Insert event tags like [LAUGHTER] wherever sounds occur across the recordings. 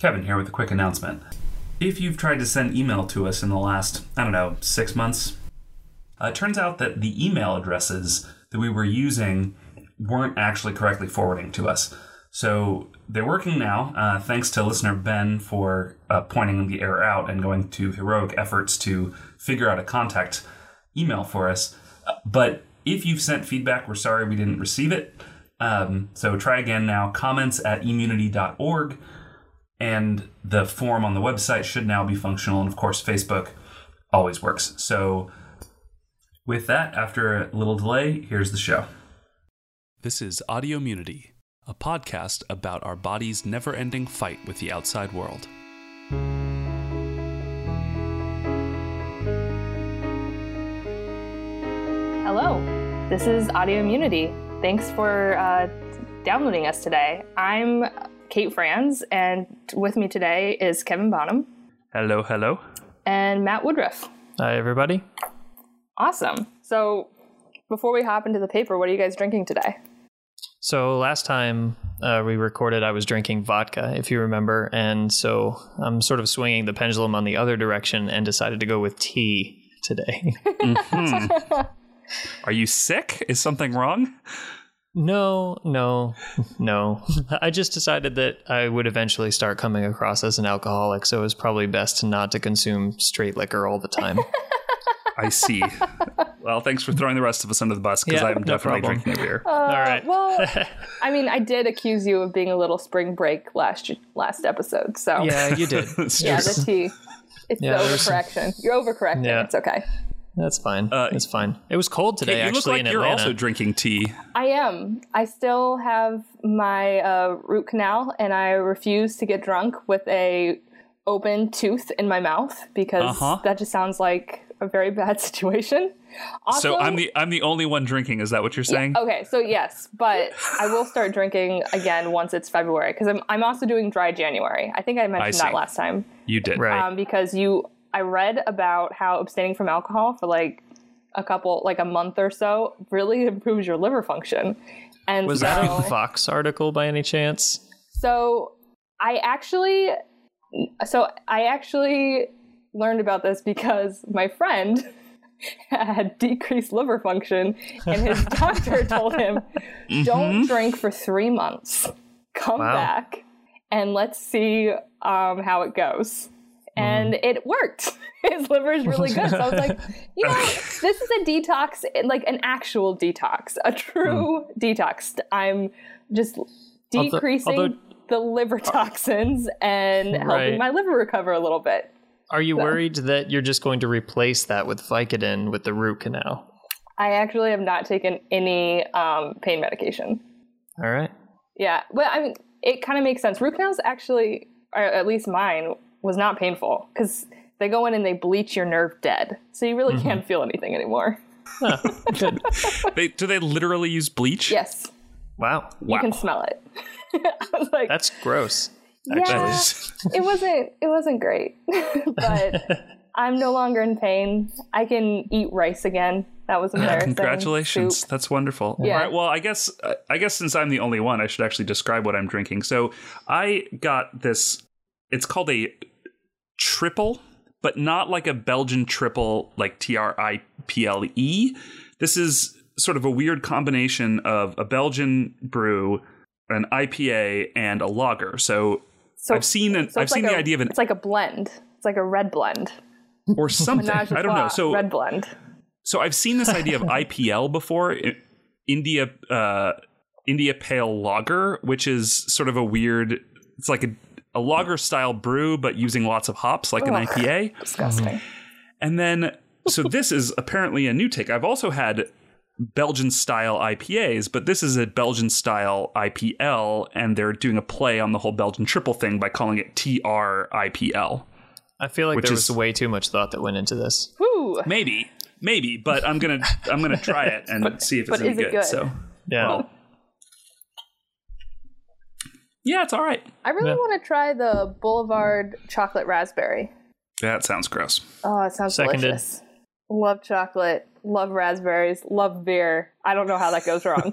Kevin here with a quick announcement. If you've tried to send email to us in the last, I don't know, six months, uh, it turns out that the email addresses that we were using weren't actually correctly forwarding to us. So they're working now, uh, thanks to listener Ben for uh, pointing the error out and going to heroic efforts to figure out a contact email for us. But if you've sent feedback, we're sorry we didn't receive it. Um, so try again now. Comments at immunity.org. And the form on the website should now be functional. And of course, Facebook always works. So with that, after a little delay, here's the show. This is Audio Immunity, a podcast about our body's never ending fight with the outside world. Hello, this is Audio Immunity. Thanks for uh, downloading us today. I'm Kate Franz, and with me today is Kevin Bonham Hello, hello. and Matt Woodruff. Hi, everybody. Awesome. So, before we hop into the paper, what are you guys drinking today? So last time uh, we recorded, I was drinking vodka, if you remember, and so I'm sort of swinging the pendulum on the other direction and decided to go with tea today. [LAUGHS] Are you sick? Is something wrong? No, no, [LAUGHS] no. I just decided that I would eventually start coming across as an alcoholic, so it was probably best not to consume straight liquor all the time. [LAUGHS] I see. well, thanks for throwing the rest of us under the bus because Yeah, I'm no definitely problem. drinking a beer. [LAUGHS] Uh, all right. Well, I mean, I did accuse you of being a little spring break last last episode. So, yeah, you did. Yeah, the tea. It's Yeah, the there's some- overcorrection. You're overcorrecting. Yeah. It's okay. That's fine. Uh, it's fine. It was cold today, Kate, you look actually, like in you're Atlanta. also drinking tea. I am. I still have my uh, root canal, and I refuse to get drunk with a open tooth in my mouth because Uh-huh. that just sounds like a very bad [LAUGHS] situation. Also, so I'm the I'm the only one drinking. Is that what you're saying? okay. So yes, but I will start drinking again once it's February because I'm I'm also doing dry January. I think I mentioned see. that last time You did. right. um, because you I read about how abstaining from alcohol for like a couple like a month or so really improves your liver function. And was so, that a Vox article by any chance? So I actually, so I actually learned about this because my friend [LAUGHS] had decreased liver function, and his [LAUGHS] doctor told him, "Don't drink for three months. Come Wow. back, and let's see um, how it goes." Mm-hmm. And it worked. [LAUGHS] His liver is really good. So I was like, [LAUGHS] you know, this is a detox, like an actual detox, a true mm. detox. I'm just decreasing although- the liver uh, toxins and helping my liver recover a little bit. Are you worried that you're just going to replace that with Vicodin with the root canal? I actually have not taken any um, pain medication. All right. Yeah, Well, I mean, it kind of makes sense. Root canals actually, or at least mine, was not painful because they go in and they bleach your nerve dead, so you really can't feel anything anymore. Huh, good. [LAUGHS] They, do they literally use bleach? Yes, Wow. you can smell it. [LAUGHS] I was like, That's gross. yeah, it wasn't. It wasn't great, [LAUGHS] but I'm no longer in pain. I can eat rice again. That was embarrassing. Congratulations. Soup. That's wonderful. Yeah. All right. Well, I guess uh, I guess since I'm the only one, I should actually describe what I'm drinking. So I got this. It's called a triple, but not like a Belgian triple, like T R I P L E. This is sort of a weird combination of a Belgian brew, an IPA, and a lager. So. So- I've seen an, So I've seen like the a- idea of an It's like a blend. It's like a red blend. or [LAUGHS] something. I don't know. So red blend. So I've seen this idea of [LAUGHS] IPL before, India uh, India Pale Lager, which is sort of a weird. It's like a, a lager style brew, but using lots of hops, like an IPA. Disgusting. And then, so this is apparently a new take. I've also had Belgian style IPAs, but this is a Belgian style IPL, and they're doing a play on the whole Belgian triple thing by calling it TR IPL. I feel like Which there is- was way too much thought that went into this. Woo. Maybe, maybe, but I'm gonna I'm gonna try it [LAUGHS] and see if it's but any is it good. good? So. Yeah. Well, yeah, it's all right. I really Yeah. want to try the Boulevard chocolate raspberry. That sounds gross. Oh, it sounds Seconded. delicious. Love chocolate. Love raspberries. Love beer. I don't know how that goes wrong.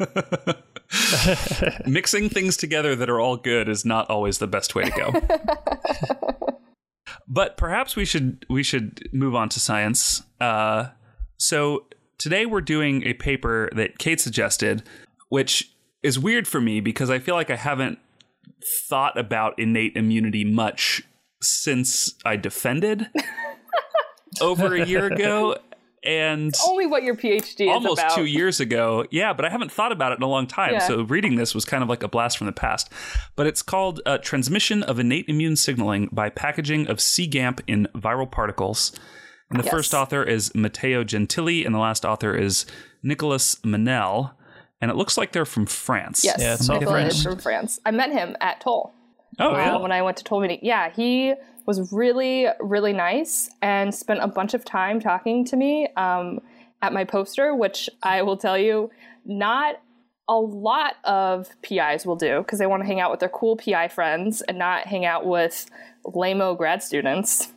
[LAUGHS] Mixing things together that are all good is not always the best way to go. [LAUGHS] but perhaps we should we should move on to science. Uh, so today we're doing a paper that Kate suggested, which is weird for me because I feel like I haven't thought about innate immunity much since I defended [LAUGHS] over a year ago. And Only what your PhD is almost two years ago. Yeah, but I haven't thought about it in a long time. Yeah. So reading this was kind of like a blast from the past. But it's called uh, Transmission of Innate Immune Signaling by Packaging of CGAMP in Viral Particles. And the Yes. first author is Matteo Gentili, and the last author is Nicolas Manel. And it looks like they're from France. Yes, Yeah, it's all Nicola is French. from France. I met him at Toll. Oh, uh, yeah. when I went to Toll meeting. Yeah, he was really, really nice and spent a bunch of time talking to me um, at my poster, which I will tell you, not a lot of PIs will do because they want to hang out with their cool PI friends and not hang out with lame grad students.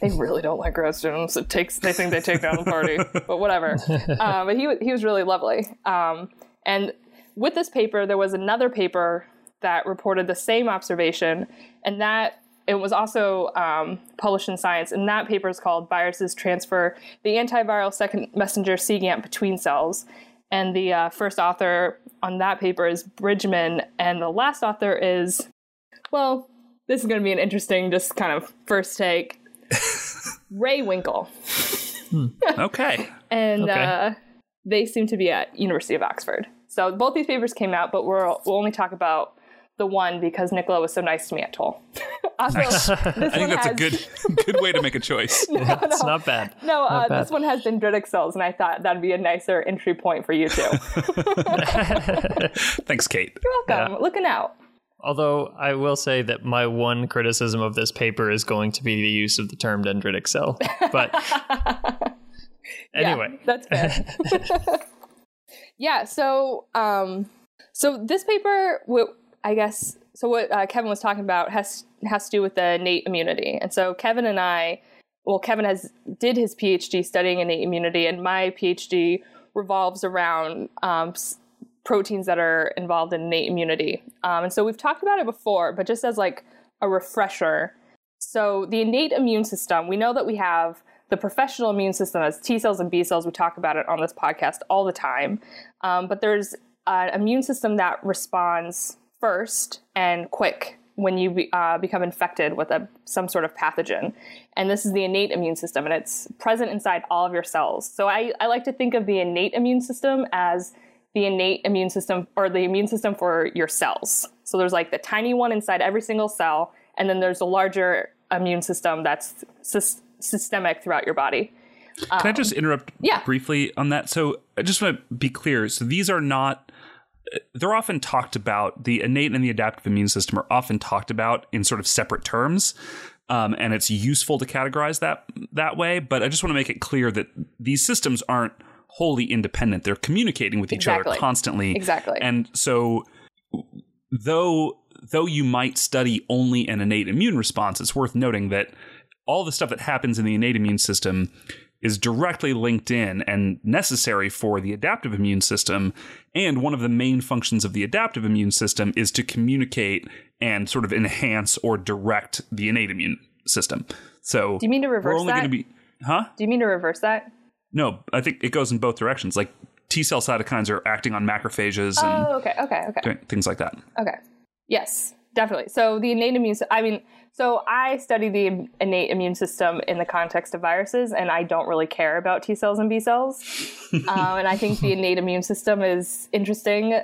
They really don't like grad students. It takes they think they take down the party, [LAUGHS] but whatever. Um, but he he was really lovely. Um, and with this paper, there was another paper that reported the same observation, and that it was also um, published in Science. And that paper is called "Viruses Transfer the Antiviral Second Messenger CGAMP Between Cells." And the uh, first author on that paper is Bridgeman, and the last author is, well, this is going to be an interesting, just kind of first take. Rehwinkel, Okay. [LAUGHS] and Okay. uh, they seem to be at University of Oxford. So both these papers came out, but we'll, we'll only talk about the one because Nicola was so nice to me at Toll. [LAUGHS] also, this I think that's a good [LAUGHS] good way to make a choice. It's not bad. No, uh, bad. this one has dendritic cells, and I thought that'd be a nicer entry point for you too. Thanks, Kate. You're welcome. Looking out. Although I will say that my one criticism of this paper is going to be the use of the term dendritic cell. But [LAUGHS] anyway, that's fair. [LAUGHS] yeah. So, um, so this paper, I guess, so what uh, Kevin was talking about has has to do with the innate immunity, and so Kevin and I, well, Kevin has did his PhD studying innate immunity, and my PhD revolves around um, proteins that are involved in innate immunity. Um, and so we've talked about it before, but just as like a refresher. So the innate immune system, we know that we have the professional immune system as T cells and B cells. We talk about it on this podcast all the time. Um, but there's an immune system that responds first and quick when you be, uh, become infected with a, some sort of pathogen. And this is the innate immune system, and it's present inside all of your cells. So I, I like to think of the innate immune system as the innate immune system or the immune system for your cells. So there's like the tiny one inside every single cell, and then there's a larger immune system that's sys- systemic throughout your body. Can I just interrupt Um, yeah. briefly on that? So I just want to be clear. So these are not. They're often talked about. The innate and the adaptive immune system are often talked about in sort of separate terms, um, and it's useful to categorize that that way. But I just want to make it clear that these systems aren't wholly independent. They're communicating with each other constantly. Exactly. And so, though though you might study only an innate immune response, it's worth noting that all the stuff that happens in the innate immune system is directly linked in and necessary for the adaptive immune system. And one of the main functions of the adaptive immune system is to communicate and sort of enhance or direct the innate immune system. So, Do you mean to we're reverse only that? be, huh? Do you mean to reverse that? No, I think it goes in both directions. Like T cell cytokines are acting on macrophages and Oh, okay, okay, okay. things like that. Okay. Yes, definitely. So the innate immune, I mean, so I study the innate immune system in the context of viruses, and I don't really care about T cells and B cells. [LAUGHS] um, and I think the innate immune system is interesting,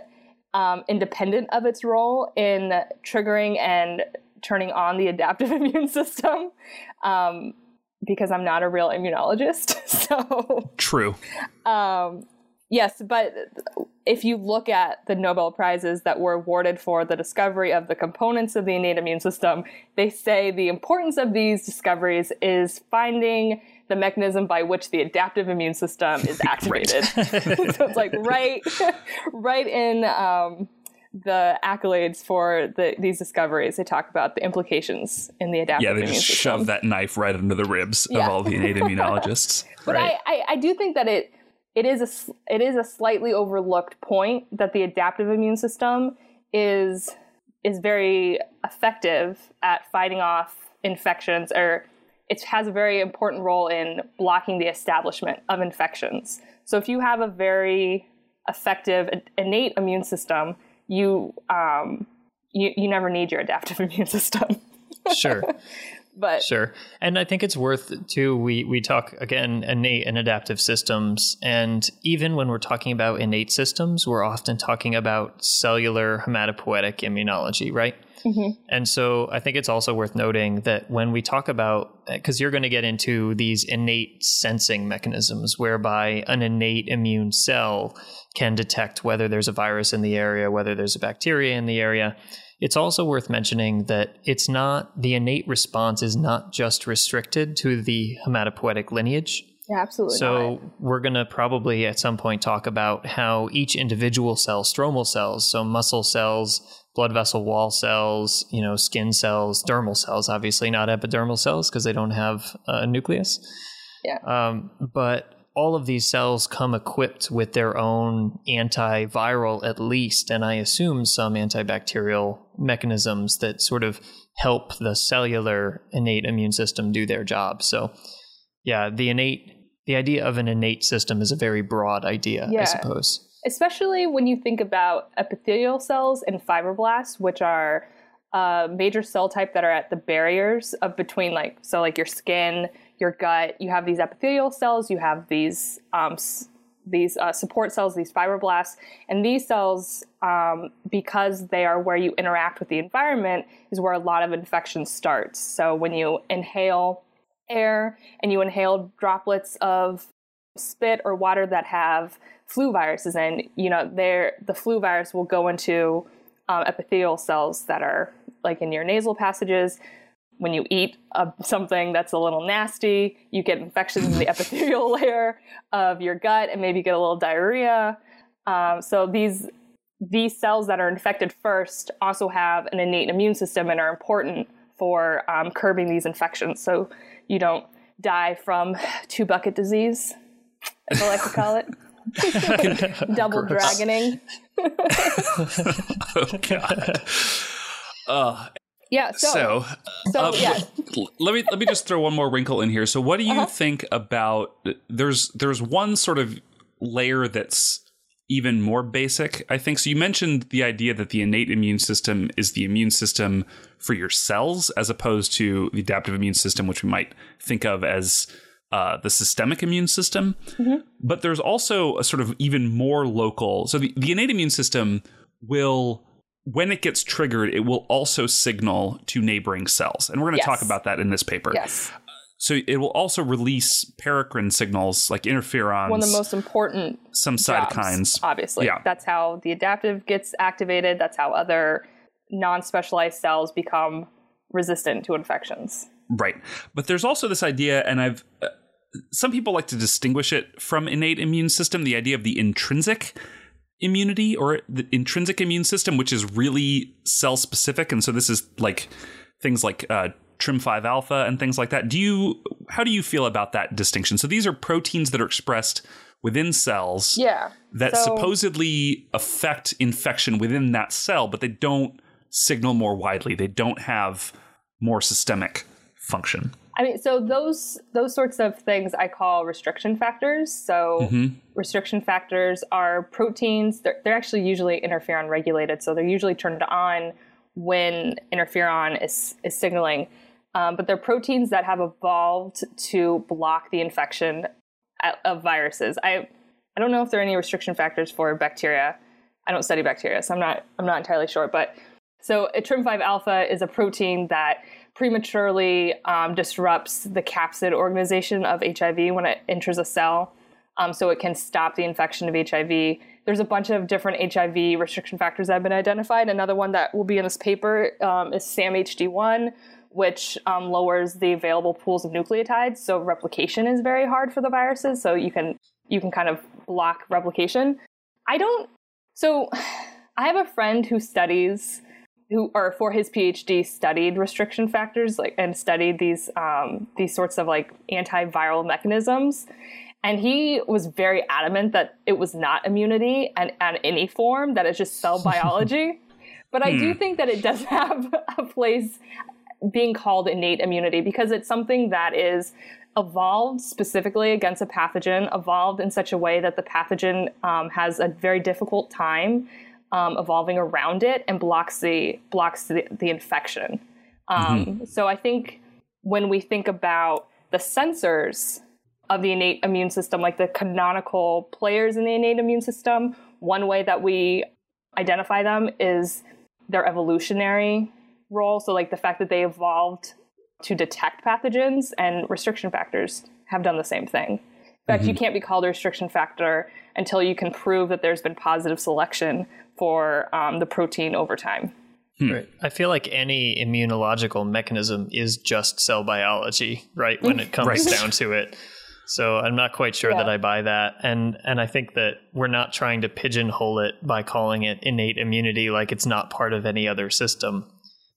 um, independent of its role in triggering and turning on the adaptive [LAUGHS] immune system. Um, because I'm not a real immunologist, [LAUGHS] so True. um, yes, but if you look at the Nobel Prizes that were awarded for the discovery of the components of the innate immune system, they say the importance of these discoveries is finding the mechanism by which the adaptive immune system is [LAUGHS] activated. [LAUGHS] so it's like right, right in um, the accolades for the, these discoveries. They talk about the implications in the adaptive Yeah, they just system. shove that knife right under the ribs Yeah. of all the innate immunologists. [LAUGHS] But Right. I, I, I do think that it it is a it is a slightly overlooked point that the adaptive immune system is is very effective at fighting off infections or it has a very important role in blocking the establishment of infections. So if you have a very effective innate immune system, you um, you, you never need your adaptive [LAUGHS] immune system. Sure. [LAUGHS] But Sure. And I think it's worth too we we talk again innate and adaptive systems and even when we're talking about innate systems, we're often talking about cellular hematopoietic immunology, right? Mm-hmm. And so I think it's also worth noting that when we talk about because you're going to get into these innate sensing mechanisms whereby an innate immune cell can detect whether there's a virus in the area, whether there's a bacteria in the area. It's also worth mentioning that it's not the innate response is not just restricted to the hematopoietic lineage. yeah, absolutely. So not. we're going to probably at some point talk about how each individual cell, stromal cells, so muscle cells, blood vessel wall cells, you know, skin cells, dermal cells, obviously not epidermal cells because they don't have a nucleus. Yeah. Um, but all of these cells come equipped with their own antiviral, at least, and I assume some antibacterial mechanisms that sort of help the cellular innate immune system do their job. So, yeah, the innate, the idea of an innate system is a very broad idea, I suppose. especially when you think about epithelial cells and fibroblasts, which are a major cell type that are at the barriers of between, like, so like your skin, your gut. You have these epithelial cells. You have these um, these uh, support cells, these fibroblasts, and these cells, um, because they are where you interact with the environment, is where a lot of infection starts. So when you inhale air and you inhale droplets of spit or water that have flu viruses in, you know, there the flu virus will go into um, epithelial cells that are like in your nasal passages. When you eat uh, something that's a little nasty, you get infections in the [LAUGHS] epithelial layer of your gut and maybe get a little diarrhea. Um, so these these cells that are infected first also have an innate immune system and are important for um, curbing these infections. So you don't die from [SIGHS] two bucket disease, as I like to call it. [LAUGHS] Double dragoning. [LAUGHS] oh god. Uh, Yeah. So, so, so, uh, yeah. let me let me just throw one more wrinkle in here. So, what do you Uh-huh. think about? There's there's one sort of layer that's even more basic. I think so. You mentioned the idea that the innate immune system is the immune system for your cells, as opposed to the adaptive immune system, which we might think of as uh, the systemic immune system. But there's also a sort of even more local. So the, the innate immune system will, when it gets triggered, it will also signal to neighboring cells. And we're going to Yes. talk about that in this paper. Yes. So it will also release paracrine signals like interferons, One of the most important some jobs, cytokines. obviously. Yeah. That's how the adaptive gets activated. That's how other non specialized cells become resistant to infections. Right. But there's also this idea, and I've. Uh, some people like to distinguish it from innate immune system, the idea of the intrinsic immunity or the intrinsic immune system, which is really cell specific. And so this is like things like uh, TRIM5 alpha and things like that. Do you, how do you feel about that distinction? So these are proteins that are expressed within cells Yeah. that So- supposedly affect infection within that cell, but they don't signal more widely. They don't have more systemic function. I mean, so those those sorts of things I call restriction factors. So Mm-hmm. restriction factors are proteins. They're, they're actually usually interferon regulated, so they're usually turned on when interferon is is signaling. Um, but they're proteins that have evolved to block the infection of viruses. I I don't know if there are any restriction factors for bacteria. I don't study bacteria, so I'm not I'm not entirely sure. But so a TRIM5 alpha is a protein that prematurely um, disrupts the capsid organization of HIV when it enters a cell, um, so it can stop the infection of HIV. There's a bunch of different HIV restriction factors that have been identified. Another one that will be in this paper um, is SAMHD1, which um, lowers the available pools of nucleotides. So replication is very hard for the viruses. So you can you can kind of block replication. I don't. So I, [SIGHS] I have a friend who studies who or for his PhD studied restriction factors like and studied these um, these sorts of like antiviral mechanisms. And he was very adamant that it was not immunity and, and any form, that it's just cell [LAUGHS] biology. but I do think that it does [LAUGHS] have a place being called innate immunity because it's something that is evolved specifically against a pathogen, evolved in such a way that the pathogen um, has a very difficult time um, evolving around it and blocks the blocks the, the infection. Um, So I think when we think about the sensors of the innate immune system, like the canonical players in the innate immune system, one way that we identify them is their evolutionary role. So, like the fact that they evolved to detect pathogens and restriction factors have done the same thing. In fact, you can't be called a restriction factor until you can prove that there's been positive selection for um, the protein over time. Right. I feel like any immunological mechanism is just cell biology, right? When it comes Right. down to it. So I'm not quite sure that I buy that. And and I think that we're not trying to pigeonhole it by calling it innate immunity like it's not part of any other system.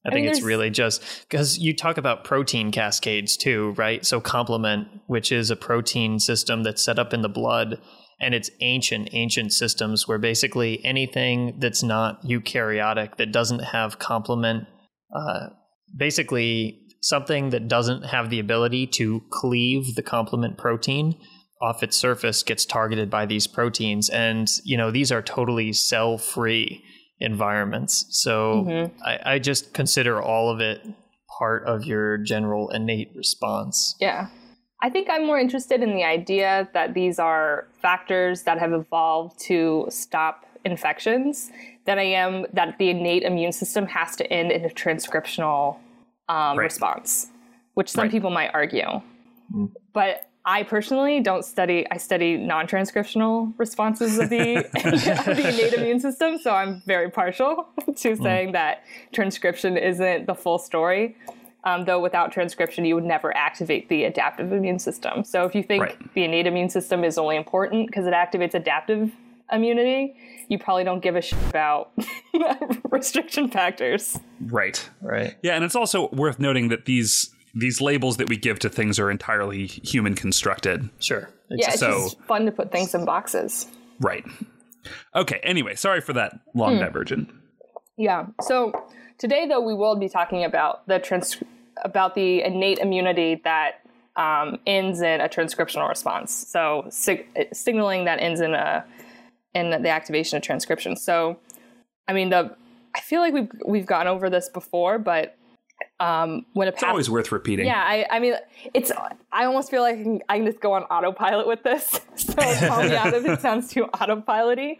I, think mean, it's really just because you talk about protein cascades too, right? So complement, which is a protein system that's set up in the blood, and it's ancient, ancient systems where basically anything that's not eukaryotic that doesn't have complement, uh, basically something that doesn't have the ability to cleave the complement protein off its surface gets targeted by these proteins and you know these are totally cell free environments so Mm-hmm. I, I just consider all of it part of your general innate response Yeah. I think I'm more interested in the idea that these are factors that have evolved to stop infections than I am that the innate immune system has to end in a transcriptional um, Right. response, which some Right. people might argue. But I personally don't study, I study non transcriptional responses of the, [LAUGHS] of the innate [LAUGHS] immune system. So I'm very partial [LAUGHS] to saying that transcription isn't the full story. Um, though without transcription, you would never activate the adaptive immune system. So if you think Right. the innate immune system is only important because it activates adaptive immunity, you probably don't give a shit about [LAUGHS] restriction factors. Right. right Yeah, and it's also worth noting that these these labels that we give to things are entirely human constructed. sure It's Yeah, it's So- just fun to put things in boxes. Right. Okay, anyway, sorry for that long divergent. Yeah. So today, though, we will be talking about the trans- about the innate immunity that um, ends in a transcriptional response. So sig- signaling that ends in a in the activation of transcription. So, I mean, the I feel like we've we've gone over this before, but um, when a It's always worth repeating. yeah, I, I mean, it's. I almost feel like I can, I can just go on autopilot with this. [LAUGHS] So call me out if it sounds too autopiloty.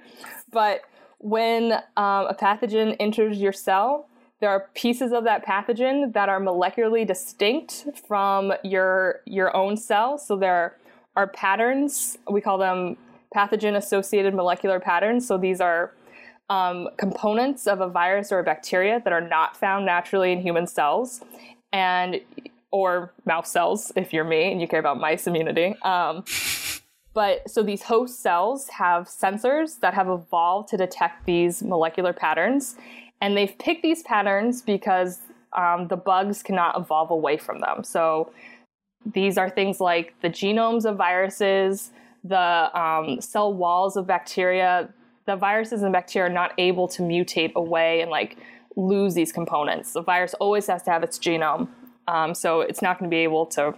But when um, a pathogen enters your cell, there are pieces of that pathogen that are molecularly distinct from your your own cell. So there are patterns. We call them pathogen-associated molecular patterns. So these are um, components of a virus or a bacteria that are not found naturally in human cells, and or mouse cells if you're me and you care about mice immunity. Um, but so these host cells have sensors that have evolved to detect these molecular patterns, and they've picked these patterns because um, the bugs cannot evolve away from them. So these are things like the genomes of viruses, the um, cell walls of bacteria. The viruses and bacteria are not able to mutate away and like lose these components. The virus always has to have its genome, um, so it's not going to be able to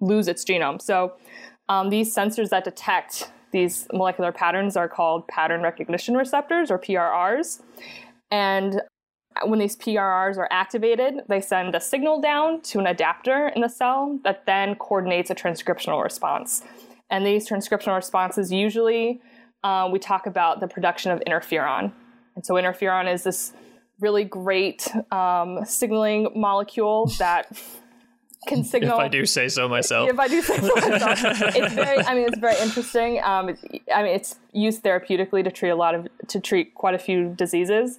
lose its genome. So um, these sensors that detect these molecular patterns are called pattern recognition receptors or PRRs. And when these PRRs are activated, they send a signal down to an adapter in the cell that then coordinates a transcriptional response. And these transcriptional responses usually uh, we talk about the production of interferon. And so interferon is this really great um, signaling molecule that can if i do say so myself if I do say so myself, [LAUGHS] it's very. I mean, it's very interesting. Um, it's, I mean, it's used therapeutically to treat a lot of to treat quite a few diseases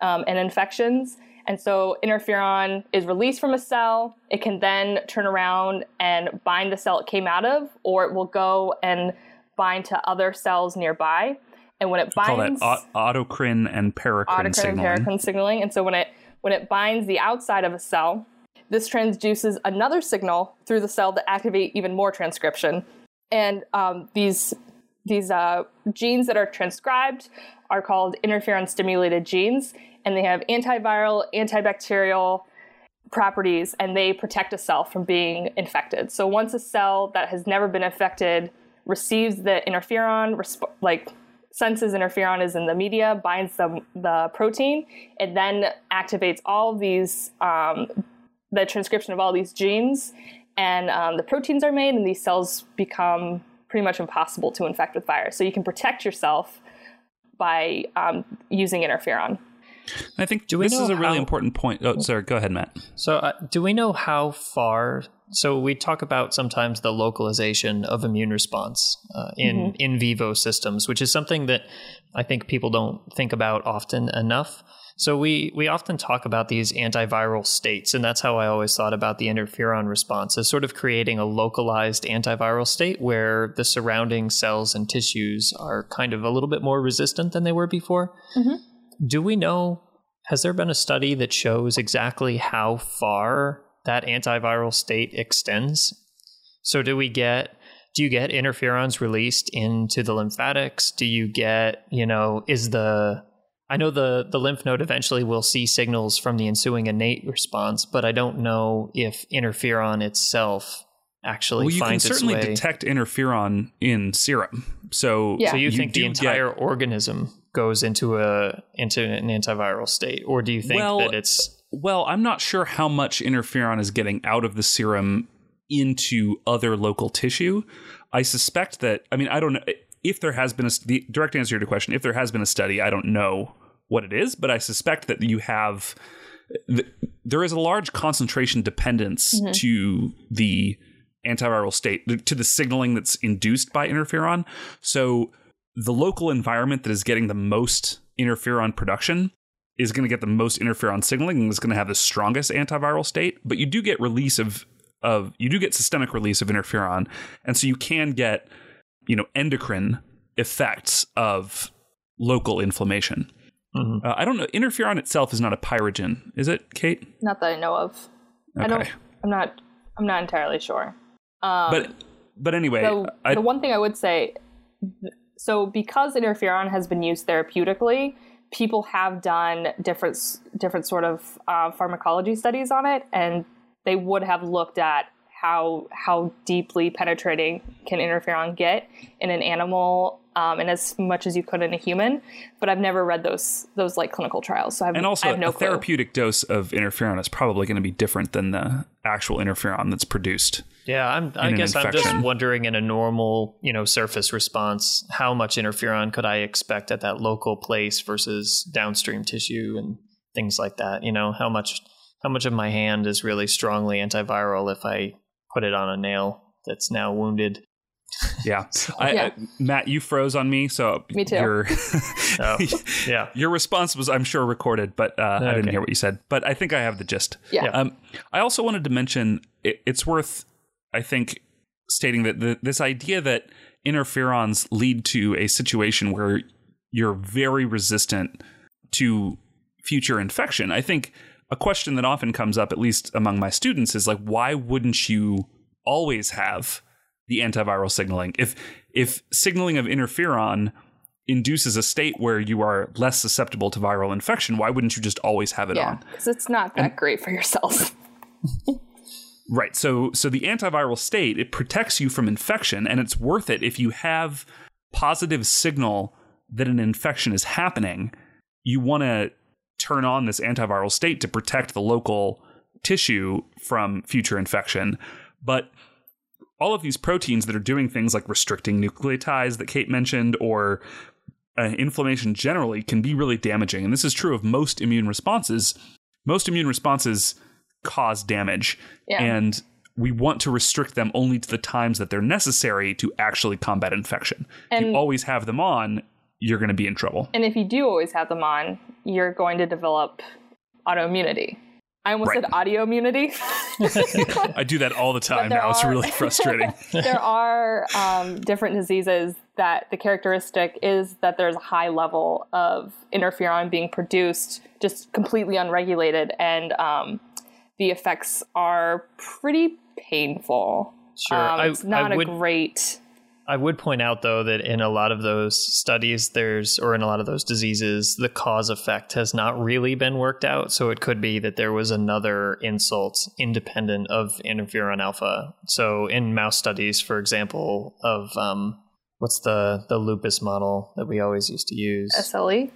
um, and infections. And so, interferon is released from a cell. It can then turn around and bind the cell it came out of, or it will go and bind to other cells nearby. and when it binds, Call that autocrine and paracrine autocrine signaling. and paracrine signaling, and so when it when it binds the outside of a cell, this transduces another signal through the cell to activate even more transcription. And um, these these uh, genes that are transcribed are called interferon stimulated genes, and they have antiviral, antibacterial properties, and they protect a cell from being infected. So once a cell that has never been infected receives the interferon, resp- like senses interferon is in the media, binds the, the protein, it then activates all of these, um, the transcription of all these genes, and um, the proteins are made, and these cells become pretty much impossible to infect with virus. So you can protect yourself by um, using interferon. I think we this is a really how- important point. Oh, sorry. Go ahead, Matt. So, uh, do we know how far? So, we talk about sometimes the localization of immune response uh, in in vivo systems, which is something that I think people don't think about often enough. So, we we often talk about these antiviral states, and that's how I always thought about the interferon response as sort of creating a localized antiviral state where the surrounding cells and tissues are kind of a little bit more resistant than they were before. Mm-hmm. Do we know? Has there been a study that shows exactly how far that antiviral state extends? So, do we get? Do you get interferons released into the lymphatics? Do you get? You know, is the I know the the lymph node eventually will see signals from the ensuing innate response, but I don't know if interferon itself actually Well, you can certainly way. detect interferon in serum. So, Yeah. so you, think the entire get- organism goes into a into an antiviral state, or do you think Well, that it's Well, I'm not sure how much interferon is getting out of the serum into other local tissue. I suspect that, I mean, I don't know if there has been a, the direct answer to your question, if there has been a study, I don't know what it is, but I suspect that you have, th- there is a large concentration dependence mm-hmm. to the antiviral state, to the signaling that's induced by interferon. So the local environment that is getting the most interferon production is going to get the most interferon signaling and is going to have the strongest antiviral state. But you do get release of of you do get systemic release of interferon, and so you can get you know endocrine effects of local inflammation. Mhm. Uh, I don't know. Interferon itself is not a pyrogen, is it, Kate? Not that I know of. I don't. I'm not. I'm not entirely sure. Um, But but anyway, So I, the one thing I would say, so because interferon has been used therapeutically, people have done different different sort of uh, pharmacology studies on it, and they would have looked at how how deeply penetrating can interferon get in an animal, um, and as much as you could in a human. But I've never read those those like clinical trials, so I've, no clue. and also I have no a clue. therapeutic dose of interferon is probably going to be different than the actual interferon that's produced. Yeah, I'm, I guess I'm just wondering in a normal, you know, surface response, how much interferon could I expect at that local place versus downstream tissue and things like that? You know, how much how much of my hand is really strongly antiviral if I put it on a nail that's now wounded? Yeah. [LAUGHS] I, Yeah. I, Matt, you froze on me, so Me too. Your, [LAUGHS] [LAUGHS] Oh, yeah. your response was, I'm sure, recorded, but uh, I didn't hear what you said. But I think I have the gist. Yeah. Um, I also wanted to mention it, it's worth, I think, stating that the, this idea that interferons lead to a situation where you're very resistant to future infection. I think a question that often comes up, at least among my students, is like, why wouldn't you always have the antiviral signaling? If if signaling of interferon induces a state where you are less susceptible to viral infection, why wouldn't you just always have it yeah, on? because it's not that great for your cells. [LAUGHS] Right. So so the antiviral state it protects you from infection and it's worth it if you have positive signal that an infection is happening, you want to turn on this antiviral state to protect the local tissue from future infection. But all of these proteins that are doing things like restricting nucleotides that Kate mentioned or uh, inflammation generally can be really damaging. And this is true of most immune responses. Most immune responses cause damage. Yeah. And we want to restrict them only to the times that they're necessary to actually combat infection. if you always have them on, you're going to be in trouble. And if you do always have them on, you're going to develop autoimmunity. I almost said audio immunity. [LAUGHS] I do that all the time now. It's really [LAUGHS] frustrating. there are um, different diseases that the characteristic is that there's a high level of interferon being produced, just completely unregulated, and um, the effects are pretty painful. Sure. Um, I- it's not I a would- great. I would point out though that in a lot of those studies there's or in a lot of those diseases the cause effect has not really been worked out so it could be that there was another insult independent of interferon alpha. So in mouse studies for example of um what's the the lupus model that we always used to use? SLE.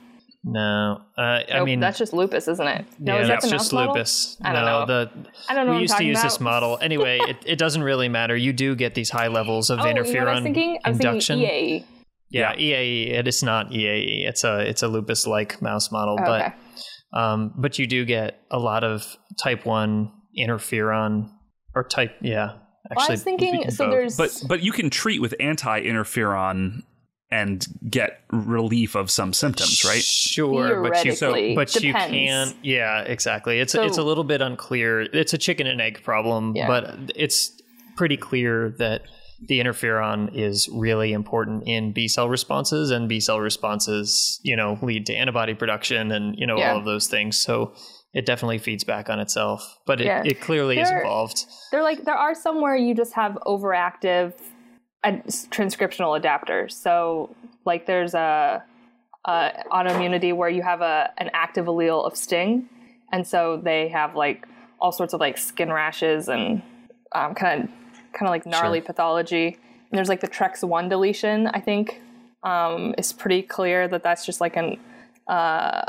No. Uh, I mean that's just lupus, isn't it? No, yeah, is that's just model? lupus. I don't no, know. the I don't know. what we I'm used to talking use this model [LAUGHS] anyway. It, it doesn't really matter. You do get these high levels of Oh, you know interferon what I was thinking? I was induction. thinking EAE. Yeah, EAE. It is not EAE. It's a it's a lupus-like mouse model, Oh, okay. but um, but you do get a lot of type one interferon or type yeah. Well, Actually, I was thinking. So both. there's. but but you can treat with anti-interferon and get relief of some symptoms, right? Sure, but you Theoretically. but you can't. Yeah, exactly. It's So- it's a little bit unclear. It's a chicken and egg problem, Yeah. but it's pretty clear that the interferon is really important in B cell responses, and B cell responses, you know, lead to antibody production, and you know Yeah. all of those things. So it definitely feeds back on itself, but it, Yeah. it clearly is involved. They're like there are some where you just have overactive ad- transcriptional adapters. So like there's a, a autoimmunity where you have a an active allele of sting, and so they have like all sorts of like skin rashes and um, kind of kind of like gnarly pathology. And there's like the TREX one deletion. I think um, it's pretty clear that that's just like an uh,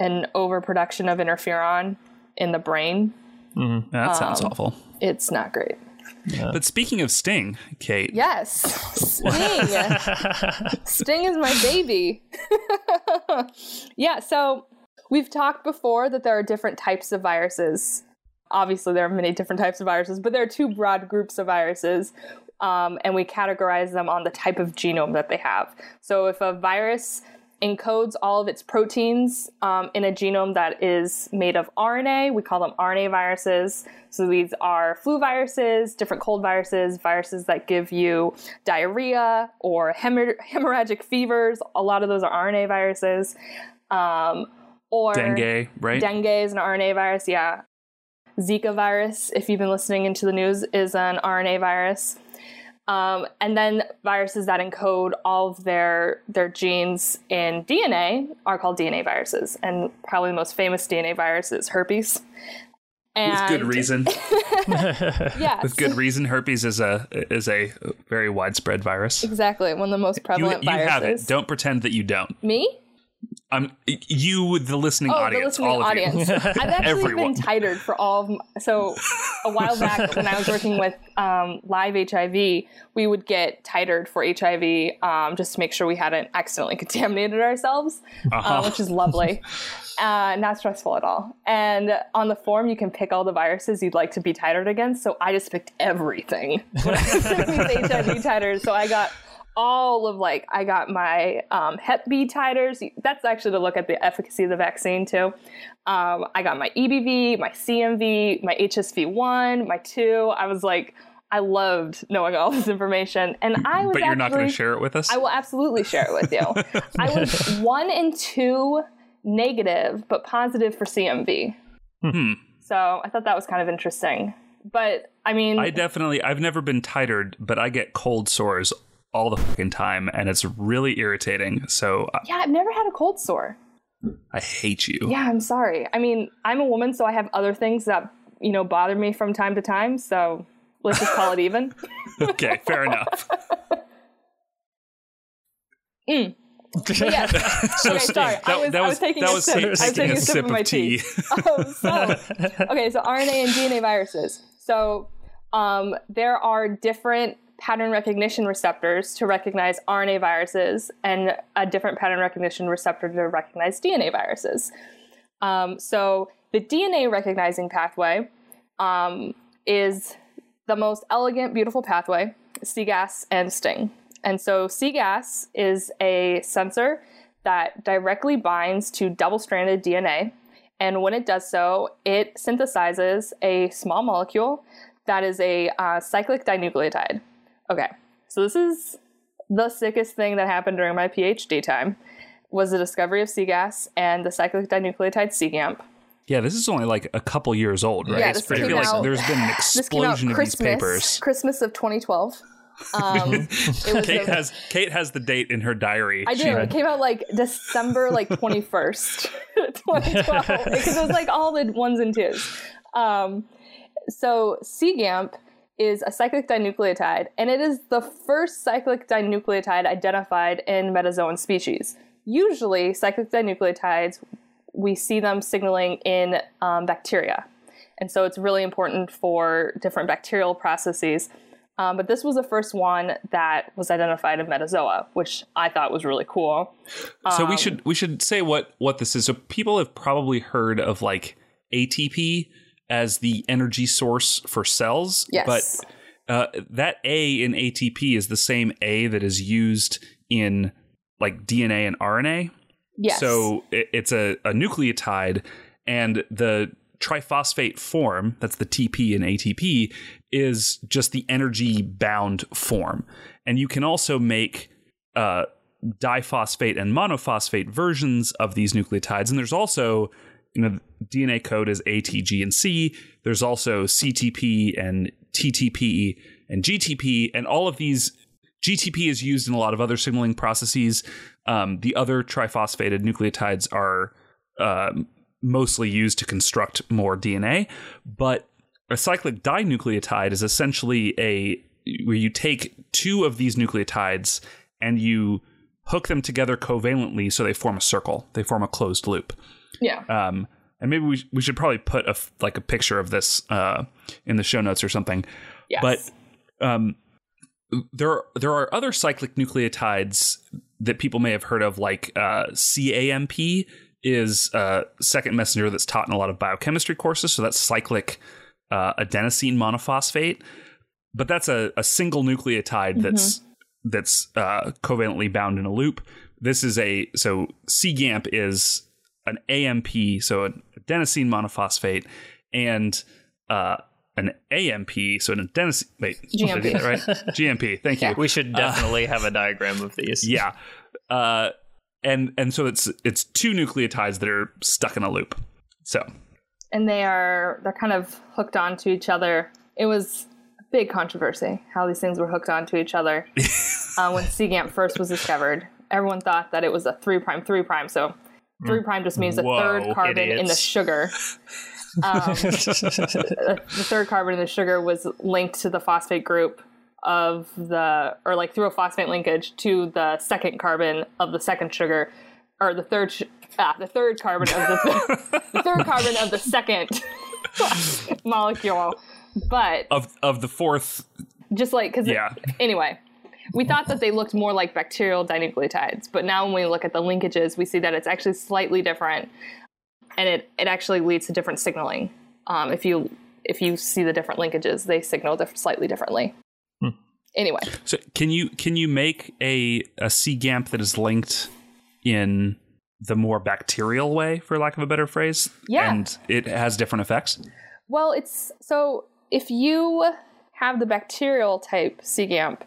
an overproduction of interferon in the brain. That sounds Um, awful. It's not great. But speaking of Sting, Kate, Yes, [LAUGHS] Sting. Sting is my baby. [LAUGHS] yeah, so we've talked before that there are different types of viruses. Obviously, there are many different types of viruses, but there are two broad groups of viruses, um, and we categorize them on the type of genome that they have. So if a virus encodes all of its proteins um, in a genome that is made of RNA. We call them RNA viruses. So these are flu viruses, different cold viruses, viruses that give you diarrhea or hemor- hemorrhagic fevers. A lot of those are RNA viruses. Um, or dengue, right? Dengue is an RNA virus, yeah. Zika virus, if you've been listening into the news, is an RNA virus. Um, and then viruses that encode all of their their genes in DNA are called DNA viruses. And probably the most famous DNA virus is herpes. And With good reason. [LAUGHS] [LAUGHS] Yes, With good reason, herpes is a is a very widespread virus. exactly. One of the most You, prevalent you viruses. have it. Don't pretend that you don't. Me? I'm you, the listening Oh, audience, the listening all of audience. you. [LAUGHS] I've actually Everyone. been titered for all of my, so a while back [LAUGHS] when I was working with um, live HIV, we would get titered for HIV um, just to make sure we hadn't accidentally [LAUGHS] contaminated ourselves, Uh-huh. uh, which is lovely. Uh, not stressful at all. And on the form, you can pick all the viruses you'd like to be titered against. So I just picked everything I was these HIV titers. So I got all of like I got my um, Hep B titers. That's actually to look at the efficacy of the vaccine too. Um, I got my EBV, my CMV, my HSV1, my two. I was like, I loved knowing all this information, and I was. But you're not going to share it with us. I will absolutely share it with you. I was [LAUGHS] one and two negative, but positive for CMV. Hmm. So I thought that was kind of interesting. But I mean, I definitely. I've never been titered, but I get cold sores all the fucking time, and it's really irritating. So I, yeah, I've never had a cold sore. I hate you. Yeah, I'm sorry. I mean, I'm a woman, so I have other things that you know bother me from time to time. So let's just call it [LAUGHS] even. Okay, fair enough. [LAUGHS] Mm. Yeah. [LAUGHS] okay, sorry. I was, that I was was- taking that a was sip. taking I was a taking a sip, sip of of my tea. tea. oh, so okay, so RNA and DNA viruses. So um, there are different pattern recognition receptors to recognize RNA viruses, and a different pattern recognition receptor to recognize DNA viruses. Um, so the DNA recognizing pathway um, is the most elegant, beautiful pathway, CGAS and STING. And so CGAS is a sensor that directly binds to double stranded DNA And when it does so, it synthesizes a small molecule that is a uh, cyclic dinucleotide. Okay, so this is the sickest thing that happened during my PhD time was the discovery of CGAS and the cyclic dinucleotide CGAMP. Yeah, this is only like a couple years old, right? Yeah, this I came feel like out- there's been an This came out explosion of these Christmas, papers. Christmas of 2012. [LAUGHS] Um, it was Kate a- has Kate has the date in her diary. I She- do. It came out like December like [LAUGHS] 21st, 2012. Because it was like all the ones and twos. Um, so CGAMP is a cyclic dinucleotide, and it is the first cyclic dinucleotide identified in metazoan species. Usually, cyclic dinucleotides, we see them signaling in um, bacteria. And so it's really important for different bacterial processes. Um, but this was the first one that was identified in metazoa, which I thought was really cool. so Um, we should we should say what what this is. So people have probably heard of like ATP as the energy source for cells, Yes. but uh, that A in ATP is the same A that is used in like DNA and RNA. yes. So it, it's a, a nucleotide, and the triphosphate form, that's the TP in ATP, is just the energy bound form. And you can also make uh, diphosphate and monophosphate versions of these nucleotides. And there's also, you know, DNA code is A, T, G, and C. There's also CTP and TTP and GTP, and all of these GTP is used in a lot of other signaling processes. Um, the other triphosphated nucleotides are um mostly used to construct more DNA, but a cyclic dinucleotide is essentially a where you take two of these nucleotides and you hook them together covalently so they form a circle. They form a closed loop. Yeah. Um, and maybe we, we should probably put a like a picture of this uh, in the show notes or something. Yes. But um, there are, there are other cyclic nucleotides that people may have heard of, like uh, CAMP is a second messenger that's taught in a lot of biochemistry courses. So that's cyclic uh, adenosine monophosphate, but that's a, a single nucleotide that's that's uh, covalently bound in a loop. This is a so CGAMP is an AMP, so an adenosine monophosphate, and uh, an AMP, so an adenosine. Wait, did I do GMP. that right? [LAUGHS] GMP. Thank you. We should definitely have a [LAUGHS] diagram of these. Yeah, uh, and and so it's it's two nucleotides that are stuck in a loop. So and they are they're kind of hooked onto each other. It was a big controversy how these things were hooked onto each other [LAUGHS] uh, when CGAMP first was discovered. Everyone thought that it was a three prime three prime. So three prime just means the Whoa, third carbon in the sugar. Um, [LAUGHS] the third carbon in the sugar was linked to the phosphate group of the or like through a phosphate linkage to the second carbon of the second sugar or the third sh- ah, the third carbon of the, the third [LAUGHS] carbon of the second [LAUGHS] molecule. But of of the fourth, just like because yeah, anyway we thought that they looked more like bacterial dinucleotides but now when we look at the linkages we see that it's actually slightly different and it, it actually leads to different signaling um, if you if you see the different linkages they signal diff- slightly differently anyway So can you can you make a a CGAMP that is linked in the more bacterial way, for lack of a better phrase? Yeah. and it has different effects. Well, it's so if you have the bacterial type CGAMP,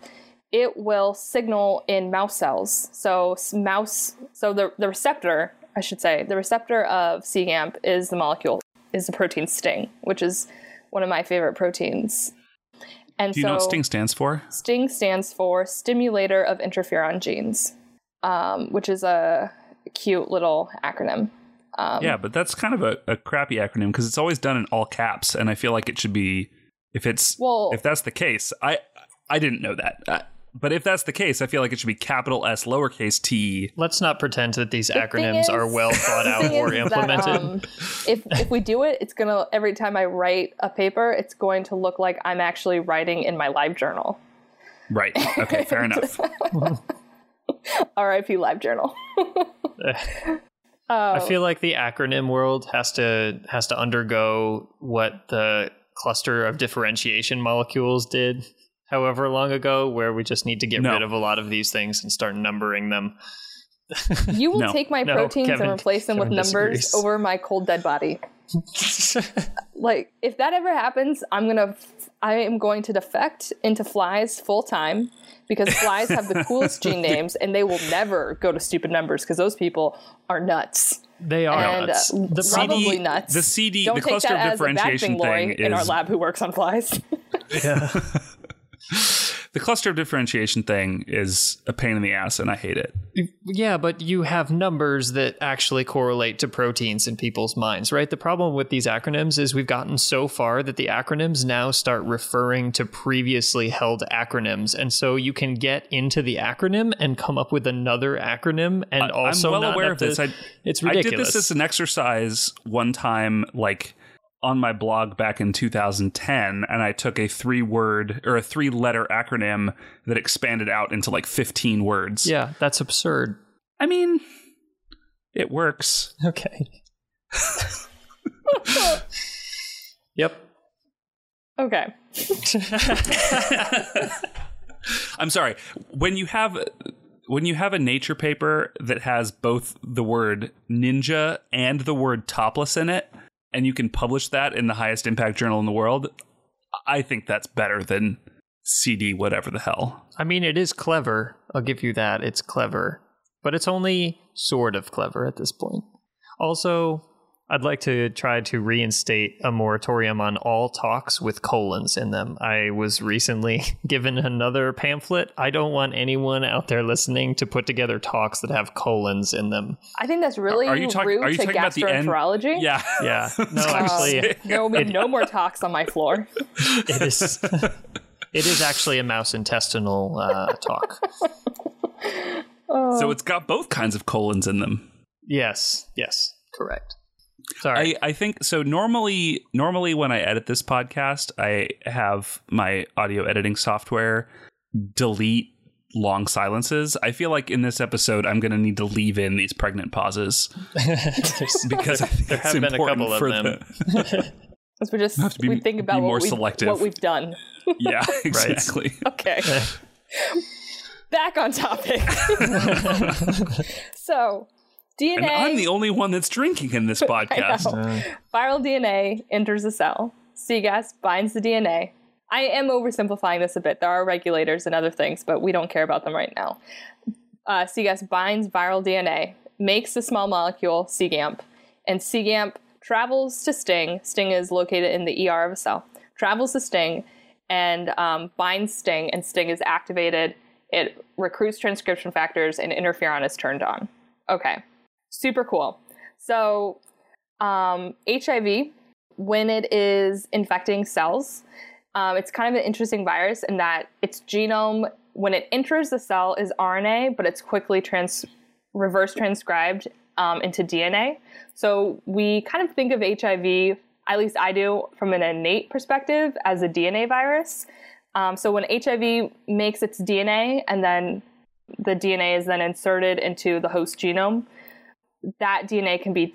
it will signal in mouse cells. So mouse, so the the receptor, I should say, the receptor of CGAMP is the molecule is the protein sting, which is one of my favorite proteins. And Do you so know what STING stands for? STING stands for Stimulator of Interferon Genes, um, which is a cute little acronym. Um, yeah, but that's kind of a, a crappy acronym because it's always done in all caps, and I feel like it should be. If it's Well- if that's the case, I I didn't know that. Uh, but if that's the case, I feel like it should be capital S, lowercase t. Let's not pretend that these thing acronyms are well thought out or is that, implemented. um, if if we do it, it's gonna every time I write a paper, it's going to look like I'm actually writing in my live journal. Right. Okay. Fair [LAUGHS] enough. [LAUGHS] R.I.P. Live Journal. [LAUGHS] I feel like the acronym world has to has to undergo what the cluster of differentiation molecules did however long ago where we just need to get No. rid of a lot of these things and start numbering them. [LAUGHS] You will No. take my No, proteins Kevin- and replace them with numbers disagrees. over my cold dead body. [LAUGHS] Like, if that ever happens, I'm gonna, I am going to defect into flies full time because flies have the coolest gene [LAUGHS] names, and they will never go to stupid numbers because those people are nuts They are and uh. The probably CD nuts. the CD Don't the take cluster that of as a bad differentiation thing, Lori, thing in our lab who works on flies. yeah. [LAUGHS] the cluster of differentiation thing is a pain in the ass and I hate it. Yeah, but you have numbers that actually correlate to proteins in people's minds, right? The problem with these acronyms is we've gotten so far that the acronyms now start referring to previously held acronyms. And so you can get into the acronym and come up with another acronym and also I'm well not aware of this. I, it's I did this as an exercise one time, like on my blog back in 2010, and I took a three word or a three letter acronym that expanded out into like 15 words. yeah, that's absurd. I mean, it works. Okay. [LAUGHS] yep. okay. [LAUGHS] I'm sorry. When you have when you have a nature paper that has both the word ninja and the word topless in it, and you can publish that in the highest impact journal in the world, I think that's better than CD whatever the hell. I mean, it is clever. I'll give you that. It's clever. But it's only sort of clever at this point. Also, I'd like to try to reinstate a moratorium on all talks with colons in them. I was recently [LAUGHS] given another pamphlet. I don't want anyone out there listening to put together talks that have colons in them. I think that's really Are you talk- rude are you to talking about the end- gastroenterology. Yeah. Yeah. [LAUGHS] No, actually, there will be no more talks on my floor. [LAUGHS] it is. It is actually a mouse intestinal uh, talk. So it's got both kinds of colons in them. Yes, yes, correct. Sorry. I, I think so normally normally when I edit this podcast, I have my audio editing software delete long silences. I feel like in this episode I'm gonna need to leave in these pregnant pauses [LAUGHS] because I think there it's have been a important couple of for them. the As we just [LAUGHS] to be- we think be about more what, we, selective. what we've done. [LAUGHS] Yeah, exactly. Okay. Back on topic. so, DNA. And I'm the only one that's drinking in this [LAUGHS] podcast. Viral DNA enters the cell. C-gas binds the DNA. I am oversimplifying this a bit. There are regulators and other things, but we don't care about them right now. Uh, binds viral DNA, makes the small molecule CGAMP, and CGAMP travels to Sting. Sting is located in the ER of a cell. Travels to Sting and um, binds Sting, and Sting is activated. It recruits transcription factors, and interferon is turned on. Okay, super cool. So, um, HIV, when it is infecting cells, um, it's kind of an interesting virus in that its genome, when it enters the cell, is RNA, but it's quickly trans- reverse transcribed um, into DNA. So we kind of think of HIV, at least I do, from an innate perspective, as a DNA virus. Um, so when HIV makes its DNA and then the DNA is then inserted into the host genome, that DNA can be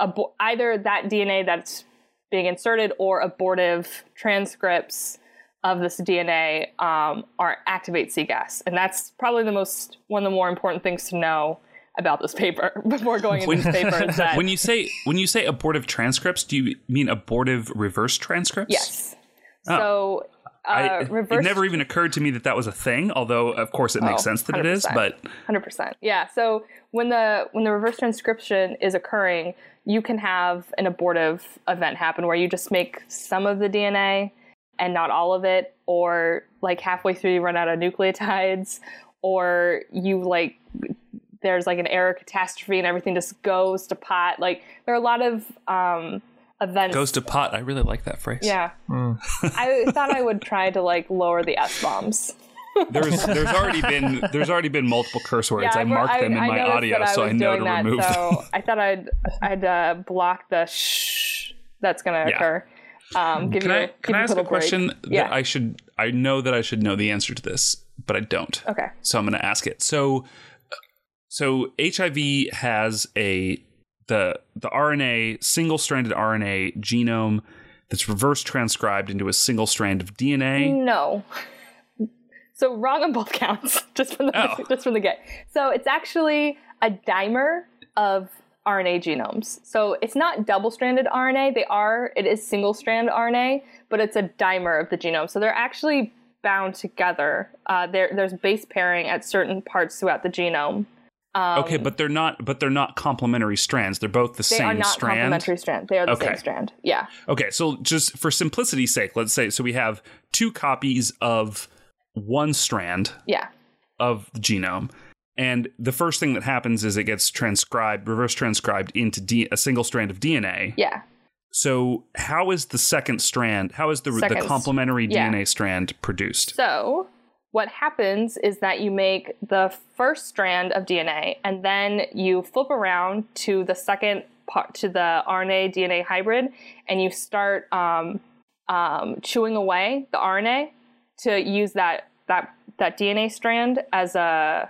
abo- either that DNA that's being inserted or abortive transcripts of this DNA um, are activate CGAS, and that's probably the most one of the more important things to know about this paper [LAUGHS] before going into this paper. Is [LAUGHS] that When you say when you say abortive transcripts, do you mean abortive reverse transcripts? yes, so uh. I, reverse it never even occurred to me that that was a thing. Although, of course, it makes Oh, sense that it is. But Hundred percent. Yeah. So when the when the reverse transcription is occurring, you can have an abortive event happen where you just make some of the DNA and not all of it, or like halfway through you run out of nucleotides, or you like there's like an error catastrophe and everything just goes to pot. Like there are a lot of um, events. goes to pot. I really like that phrase. yeah. I thought I would try to like lower the s bombs. There's there's [LAUGHS] already been there's already been multiple curse words. I I've- marked them in my audio, that so I know to that, remove them. so I thought I'd I'd uh, block the shh that's going to Yeah. occur. Um, give Can you, I give can I ask a little break. question Yeah. that I should I know that I should know the answer to this, but I don't. Okay. So I'm going to ask it. So so HIV has a the the RNA single stranded RNA genome that's reverse transcribed into a single strand of DNA. No. [LAUGHS] So wrong on both counts, [LAUGHS] just from the Oh. [LAUGHS] just from the get. So it's actually a dimer of RNA genomes. So it's not double-stranded RNA. They are. It is single-strand RNA, but it's a dimer of the genome. So they're actually bound together. Uh, there, there's base pairing at certain parts throughout the genome. Um, okay, but they're not. But they're not complementary strands. They're both the they same are not strand. complementary strand. They are the Okay. same strand. Yeah. Okay, so just for simplicity's sake, let's say so we have two copies of one strand Yeah. of the genome. And the first thing that happens is it gets transcribed, reverse transcribed into D- a single strand of DNA. Yeah. So, how is the second strand, how is the, the complementary yeah. DNA strand produced? So, what happens is that you make the first strand of DNA and then you flip around to the second part, to the RNA DNA hybrid, and you start um, um, chewing away the RNA to use that, that, that DNA strand as a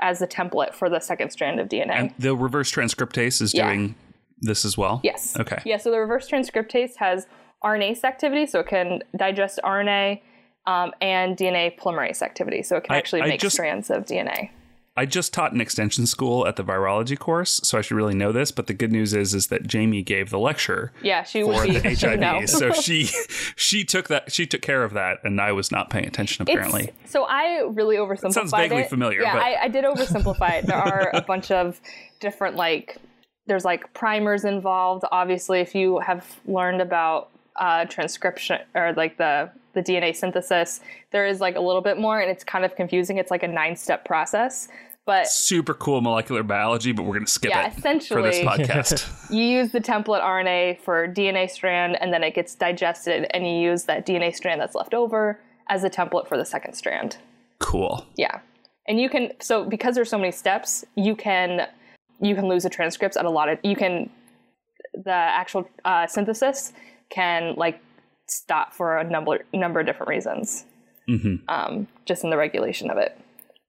as a template for the second strand of DNA. And the reverse transcriptase is Yeah. doing this as well? Yes. Okay. Yeah, so the reverse transcriptase has RNase activity, so it can digest RNA, um, and DNA polymerase activity, so it can actually I make just- strands of DNA. I just taught an extension school at the virology course, so I should really know this. But the good news is, is that Jamie gave the lecture Yeah, she for the she would know. HIV, [LAUGHS] so she [LAUGHS] she took that she took care of that, and I was not paying attention It's- apparently. so I really oversimplified sounds vaguely it. familiar, Yeah, I, I did oversimplify it. There are a bunch of different like there's like primers involved. Obviously, if you have learned about uh, transcription or like the the DNA synthesis, there is like a little bit more, and it's kind of confusing. It's like a nine step process, but Super cool molecular biology, but we're going to skip Yeah, it for this essentially- [LAUGHS] podcast. you use the template RNA for DNA strand, and then it gets digested, and you use that DNA strand that's left over as a template for the second strand. cool. Yeah. And you can so because there's so many steps, you can you can lose the transcripts at a lot of you can the actual uh, synthesis can like stop for a number number of different reasons. Um, just in the regulation of it.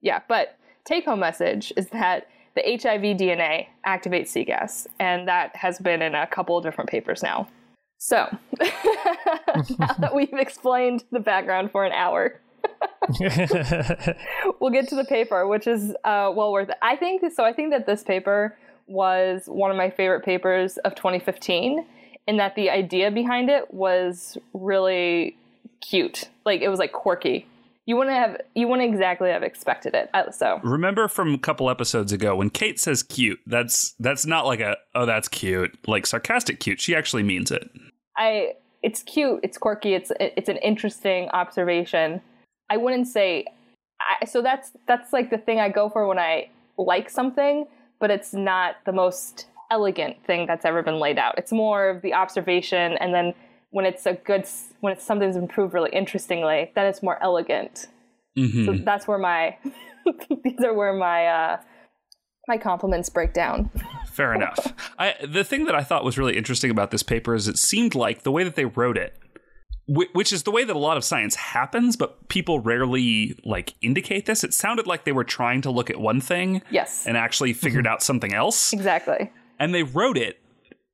Yeah, but take home message is that the HIV DNA activates CGAS, and that has been in a couple of different papers now. So now [LAUGHS] that [LAUGHS] we've explained the background for an hour, [LAUGHS] we'll get to the paper, which is uh, well worth it. I think so. I think that this paper was one of my favorite papers of 2015, in that the idea behind it was really cute. Like it was like quirky. You wouldn't have you wouldn't exactly have expected it. Uh, So Remember from a couple episodes ago when Kate says cute, that's that's not like a oh that's cute, like sarcastic cute. She actually means it. I it's cute, it's quirky, it's it's an interesting observation. I wouldn't say I, so that's that's like the thing I go for when I like something, but it's not the most elegant thing that's ever been laid out. It's more of the observation and then when it's a good when it's something's improved really interestingly, then it's more elegant. Mhm. So that's where my [LAUGHS] these are where my uh my compliments break down. Fair enough. I, the thing that I thought was really interesting about this paper is it seemed like the way that they wrote it, whi- which is the way that a lot of science happens, but people rarely like indicate this. It sounded like they were trying to look at one thing Yes. and actually figured out something else, Exactly. And they wrote it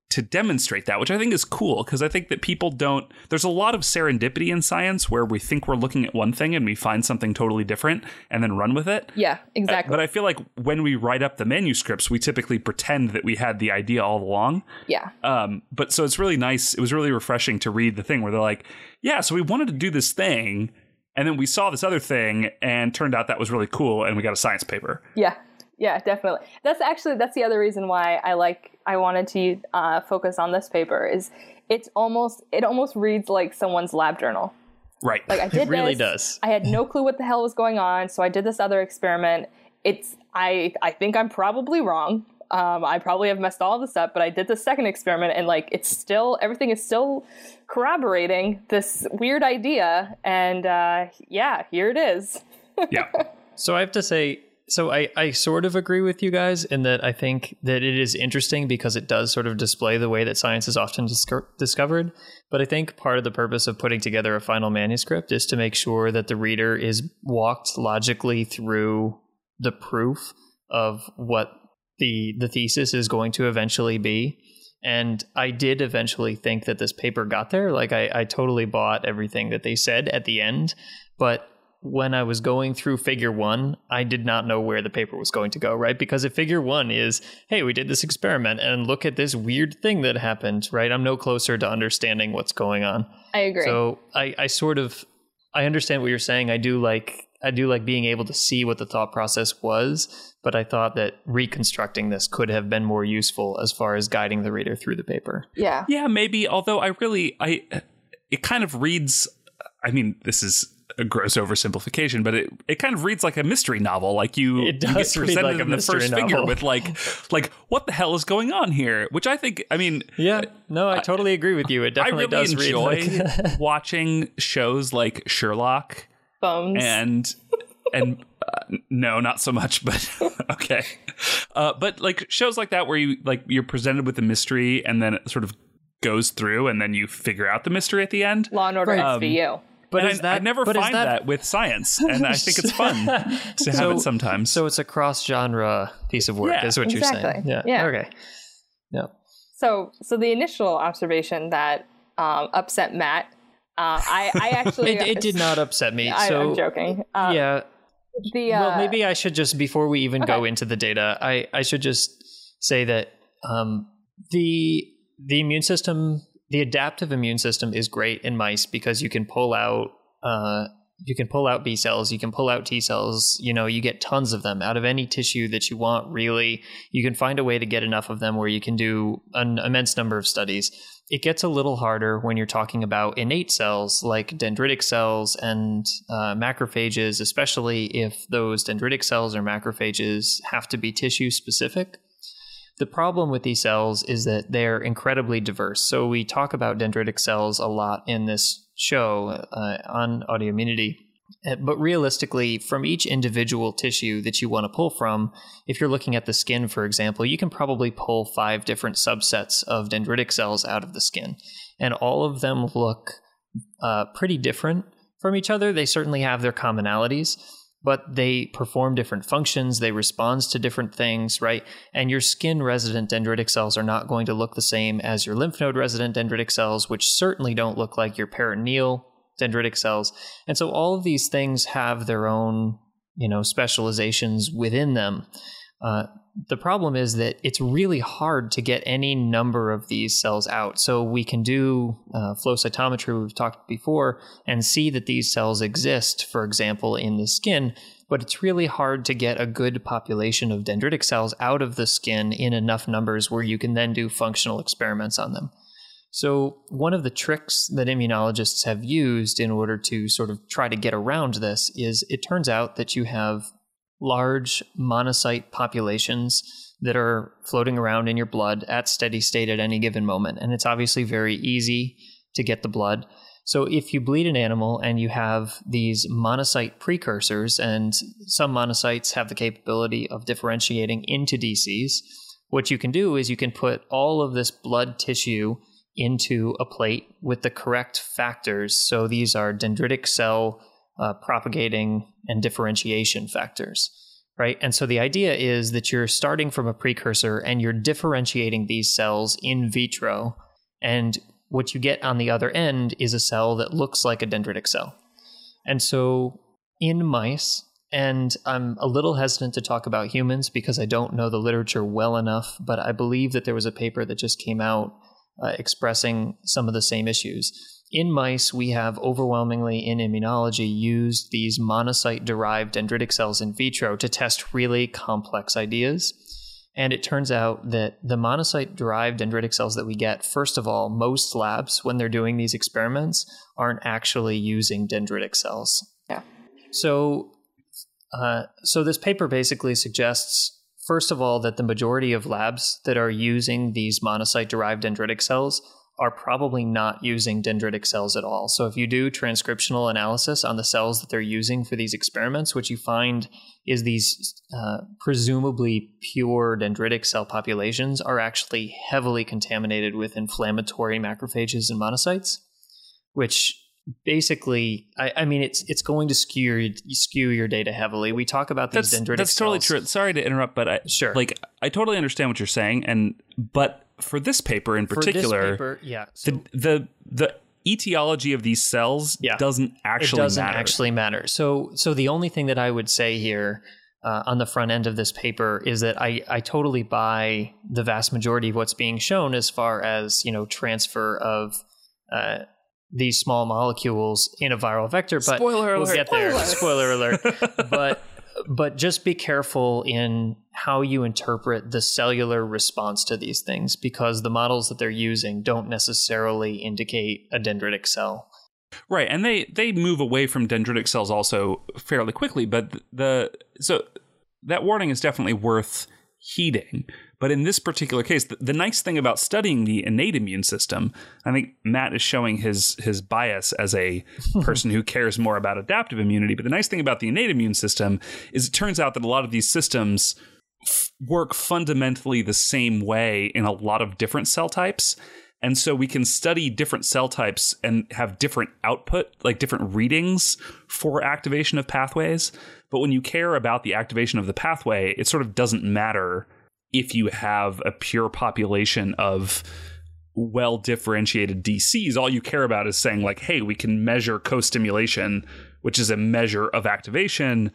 to demonstrate that, which I think is cool because I think that people don't. There's a lot of serendipity in science where we think we're looking at one thing and we find something totally different and then run with it. Yeah, exactly. But I feel like when we write up the manuscripts, we typically pretend that we had the idea all along. yeah. Um, but so it's really nice. It was really refreshing to read the thing where they're like, yeah, so we wanted to do this thing. And then we saw this other thing and turned out that was really cool. And we got a science paper. Yeah, yeah, definitely. That's actually that's the other reason why I like I wanted to uh, focus on this paper is it's almost it almost reads like someone's lab journal. Right. Like I [LAUGHS] did it really this, does. I had no clue what the hell was going on, so I did this other experiment. It's I I think I'm probably wrong. Um, I probably have messed all this up, but I did the second experiment, and like it's still everything is still corroborating this weird idea. And uh, yeah, here it is. [LAUGHS] yeah. So I have to say, so I, I sort of agree with you guys in that I think that it is interesting because it does sort of display the way that science is often disco- discovered. But I think part of the purpose of putting together a final manuscript is to make sure that the reader is walked logically through the proof of what the the thesis is going to eventually be. And I did eventually think that this paper got there. Like I, I totally bought everything that they said at the end, but when I was going through figure one, I did not know where the paper was going to go, right? Because if figure one is, hey, we did this experiment and look at this weird thing that happened, right? I'm no closer to understanding what's going on. I agree. So I, I sort of I understand what you're saying. I do like I do like being able to see what the thought process was, but I thought that reconstructing this could have been more useful as far as guiding the reader through the paper. yeah. Yeah, maybe. Although I really, I, it kind of reads. I mean, this is a gross oversimplification, but it, it kind of reads like a mystery novel. Like you, It you does get read presented like a in the mystery first figure novel. with like, [LAUGHS] like what the hell is going on here? Which I think, I mean, Yeah, no, I totally agree with you. It I definitely really does enjoy read like [LAUGHS] watching shows like Sherlock Bones. and and uh, no, not so much, [LAUGHS] but okay. Uh, but like shows like that where you like you're presented with a mystery and then it sort of goes through and then you figure out the mystery at the end. Law and Order Right. Um, SVU. But And is I, that I never but is find that, with science, [LAUGHS] and I think it's fun [LAUGHS] to have it sometimes. So it's a cross genre piece of work, Yeah, is what you're saying. Yeah. Yeah. Okay. Yeah. So, so the initial observation that um, upset Matt, uh, I, I [LAUGHS] actually, It, it did not upset me. I, so I'm joking. Uh, yeah. The uh, well, maybe I should just before we even go into the data, I I should just say that um, the the immune system, the adaptive immune system, is great in mice because you can pull out. Uh, you can pull out B cells, you can pull out T cells, you know, you get tons of them out of any tissue that you want, really. You can find a way to get enough of them where you can do an immense number of studies. It gets a little harder when you're talking about innate cells like dendritic cells and uh, macrophages, especially if those dendritic cells or macrophages have to be tissue specific. The problem with these cells is that they're incredibly diverse. So we talk about dendritic cells a lot in this show uh, on autoimmunity. Uh, But realistically, from each individual tissue that you want to pull from, if you're looking at the skin, for example, you can probably pull five different subsets of dendritic cells out of the skin. And all of them look uh, pretty different from each other. They certainly have their commonalities, but they perform different functions. They respond to different things, right? And your skin resident dendritic cells are not going to look the same as your lymph node resident dendritic cells, which certainly don't look like your peritoneal dendritic cells. And so all of these things have their own, you know, specializations within them. Uh, the problem is that it's really hard to get any number of these cells out. So we can do uh, flow cytometry, we've talked before, and see that these cells exist, for example, in the skin. But it's really hard to get a good population of dendritic cells out of the skin in enough numbers where you can then do functional experiments on them. So, one of the tricks that immunologists have used in order to sort of try to get around this is it turns out that you have large monocyte populations that are floating around in your blood at steady state at any given moment. And it's obviously very easy to get the blood. So if you bleed an animal and you have these monocyte precursors, and some monocytes have the capability of differentiating into DCs, what you can do is you can put all of this blood tissue into a plate with the correct factors. So these are dendritic cell uh, propagating and differentiation factors, right? And so the idea is that you're starting from a precursor and you're differentiating these cells in vitro. And what you get on the other end is a cell that looks like a dendritic cell. And so in mice, and I'm a little hesitant to talk about humans because I don't know the literature well enough, but I believe that there was a paper that just came out uh, expressing some of the same issues. In mice, we have overwhelmingly in immunology used these monocyte derived dendritic cells in vitro to test really complex ideas. And it turns out that the monocyte derived dendritic cells that we get, first of all, most labs, when they're doing these experiments, aren't actually using dendritic cells. Yeah. So, uh, so this paper basically suggests first of all, that the majority of labs that are using these monocyte derived dendritic cells are probably not using dendritic cells at all. So if you do transcriptional analysis on the cells that they're using for these experiments, what you find is these uh, presumably pure dendritic cell populations are actually heavily contaminated with inflammatory macrophages and monocytes, which basically I, I mean it's it's going to skew your, skew your data heavily. We talk about these that's dendritic that's totally true. Sorry to interrupt, but I Sure. like I totally understand what you're saying, and but for this paper in For this particular, paper, yeah. So, the the the etiology of these cells Yeah. doesn't actually it doesn't matter. actually matter. So, so the only thing that I would say here uh, on the front end of this paper is that I, I totally buy the vast majority of what's being shown as far as you know transfer of uh, these small molecules in a viral vector. But Spoiler we'll alert. get there. Spoiler. Spoiler alert. [LAUGHS] but but just be careful in how you interpret the cellular response to these things because the models that they're using don't necessarily indicate a dendritic cell. Right, and they they move away from dendritic cells also fairly quickly, but the so that warning is definitely worth heeding. But in this particular case, the, the nice thing about studying the innate immune system, I think Matt is showing his his bias as a [LAUGHS] person who cares more about adaptive immunity. But the nice thing about the innate immune system is it turns out that a lot of these systems f- work fundamentally the same way in a lot of different cell types. And so we can study different cell types and have different output, like different readings for activation of pathways. But when you care about the activation of the pathway, it sort of doesn't matter if you have a pure population of well differentiated DCs. All you care about is saying, like, hey, we can measure co stimulation, which is a measure of activation.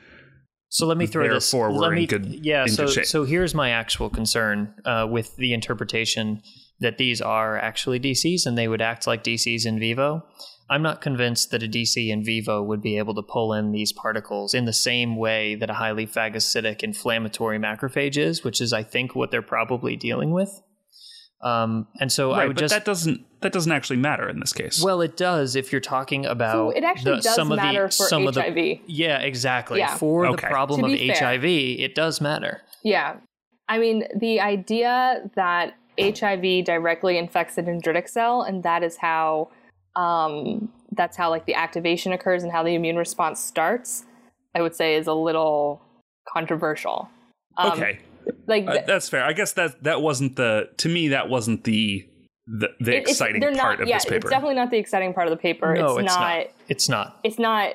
So let me throw this. Therefore, we're let in me, good- yeah. So so here's my actual concern uh, with the interpretation that these are actually DCs and they would act like DCs in vivo. I'm not convinced that a DC in vivo would be able to pull in these particles in the same way that a highly phagocytic inflammatory macrophage is, which is, I think, what they're probably dealing with. Um, and so I would but just that doesn't that doesn't actually matter in this case. well, it does if you're talking about So it actually the- does some of matter the, for some of the- HIV. yeah, exactly. Yeah. For Okay. the problem of fair. HIV, it does matter. Yeah. I mean, the idea that HIV directly infects the dendritic cell, and that is how, um, that's how like the activation occurs and how the immune response starts, I would say is a little controversial. Um, okay, Like, Uh, that's fair. I guess that that wasn't the to me that wasn't the the, the it- exciting they're part not, of yeah, this paper. It's definitely not the exciting part of the paper. No, it's, it's not, not. It's not. It's not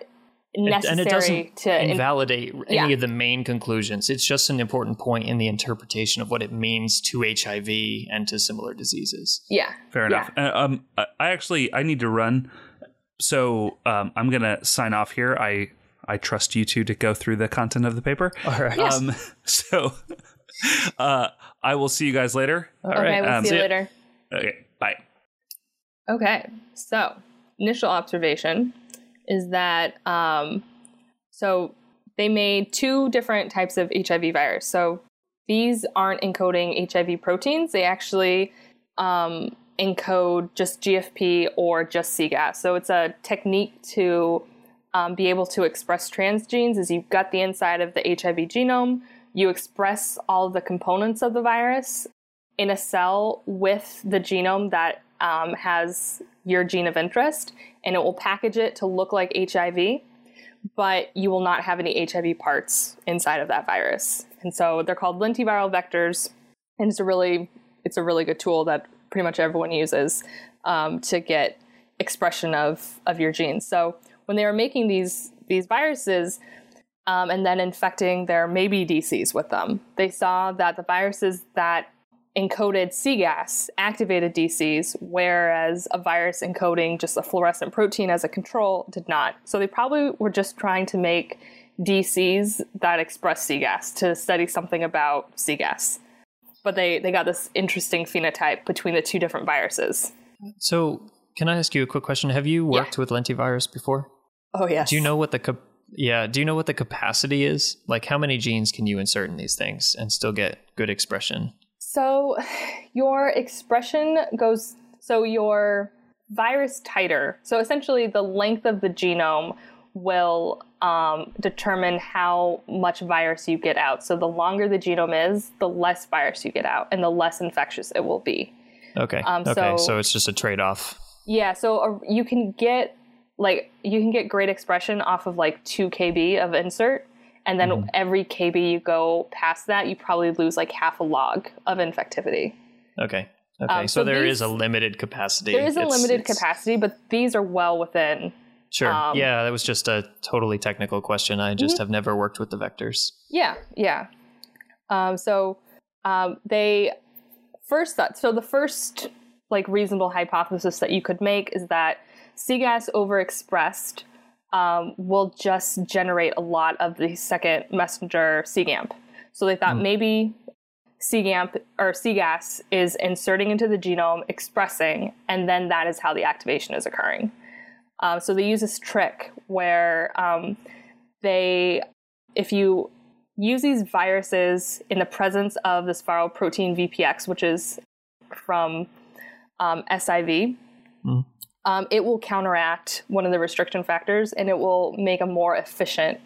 necessary and it doesn't to. in- invalidate any Yeah. of the main conclusions. It's just an important point in the interpretation of what it means to HIV and to similar diseases. yeah. Fair enough. Uh, um, I I actually I need to run, so um, I'm gonna sign off here. I I trust you two to go through the content of the paper. All right. Um, [LAUGHS] so [LAUGHS] uh, I will see you guys later. All Okay, right. we'll um, see see you later. Okay, bye. Okay, so initial observation is that um, so they made two different types of HIV virus. So these aren't encoding HIV proteins; they actually um, encode just GFP or just CGAS. So it's a technique to um, be able to express transgenes. Is you've got the inside of the HIV genome, you express all the components of the virus in a cell with the genome that um, has your gene of interest, and it will package it to look like HIV, but you will not have any HIV parts inside of that virus. And so they're called lentiviral vectors, and it's a really it's a really good tool that pretty much everyone uses um, to get expression of of your genes. So when they were making these these viruses, um, and then infecting their maybe DCs with them. They saw that the viruses that encoded CGAS activated DCs, whereas a virus encoding just a fluorescent protein as a control did not. So they probably were just trying to make DCs that express CGAS to study something about CGAS. But they, they got this interesting phenotype between the two different viruses. So, can I ask you a quick question? Have you worked with lentivirus before? Oh, yes. Do you know what the cap- yeah? Do you know what the capacity is? Like, how many genes can you insert in these things and still get good expression? So your expression goes so your virus titer. So essentially the length of the genome will um, determine how much virus you get out. So the longer the genome is, the less virus you get out and the less infectious it will be. Okay. Um, okay. so- So it's just a trade off. Yeah, so uh, you can get like you can get great expression off of like 2 kb of insert and then every kb you go past that, you probably lose like half a log of infectivity. Okay. Okay. Um, so, so there is these- a limited capacity. There is a It's- limited it's- capacity, but these are well within. Sure. um, yeah, that was just a totally technical question. I Mm-hmm. just have never worked with the vectors. Yeah, yeah. Um, so um, they first thought so the first like reasonable hypothesis that you could make is that cgas overexpressed um, will just generate a lot of the second messenger cgamp so they thought maybe cgamp or cgas is inserting into the genome expressing and then that is how the activation is occurring. Um, so they use this trick where um, they if you use these viruses in the presence of this viral protein VPX, which is from um, SIV, Mm. Um, it will counteract one of the restriction factors and it will make a more efficient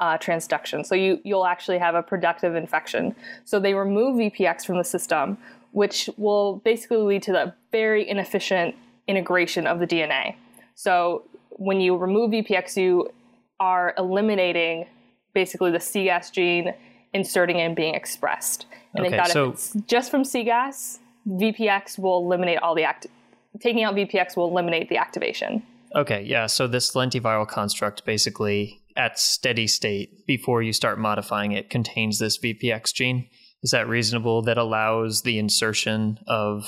uh, transduction. So you, you'll actually have a productive infection. So they remove VPX from the system, which will basically lead to the very inefficient integration of the DNA. So when you remove VPX, you are eliminating basically the CGAS gene inserting and being expressed. And Okay, they thought so- if it's just from CGAS, VPX will eliminate all the act. Taking out VPX will eliminate the activation. Okay, yeah. So this lentiviral construct basically at steady state before you start modifying it contains this VPX gene. Is that reasonable? That allows the insertion of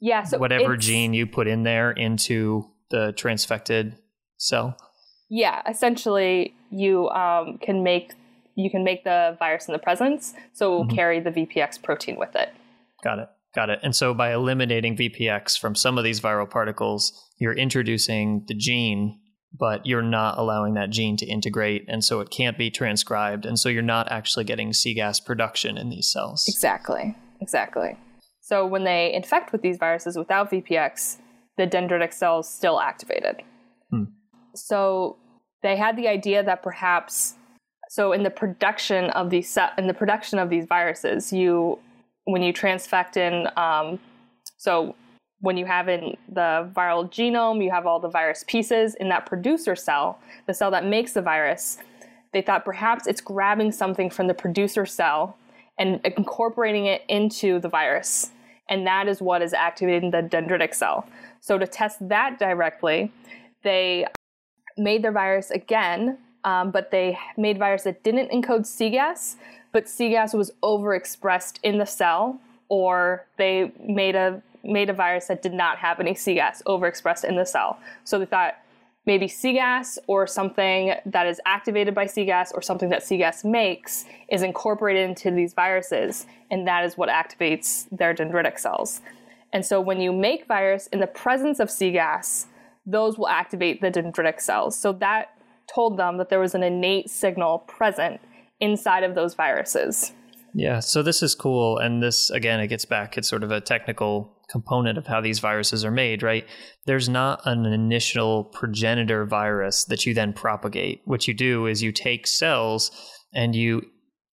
Yeah. So whatever gene you put in there into the transfected cell. Yeah. Essentially, you um, can make you can make the virus in the presence, so it will Mhm. carry the VPX protein with it. Got it. Got it. And so by eliminating VPX from some of these viral particles, you're introducing the gene, but you're not allowing that gene to integrate. And so it can't be transcribed. And so you're not actually getting CGAS production in these cells. Exactly. Exactly. So when they infect with these viruses without VPX, the dendritic cells still activated. Hmm. So they had the idea that perhaps so in the production of these in the production of these viruses, you when you transfect in um, so when you have in the viral genome, you have all the virus pieces in that producer cell, the cell that makes the virus. They thought perhaps it's grabbing something from the producer cell and incorporating it into the virus. And that is what is activating the dendritic cell. So, to test that directly, they made their virus again, um, but they made virus that didn't encode CGAS, but CGAS was overexpressed in the cell, or they made a made a virus that did not have any CGAS overexpressed in the cell. So they thought maybe CGAS or something that is activated by CGAS or something that CGAS makes is incorporated into these viruses, and that is what activates their dendritic cells. And so when you make virus in the presence of CGAS, those will activate the dendritic cells. So that told them that there was an innate signal present inside of those viruses. Yeah, so this is cool. And this, again, it gets back, it's sort of a technical component of how these viruses are made, right? There's not an initial progenitor virus that you then propagate. What you do is you take cells and you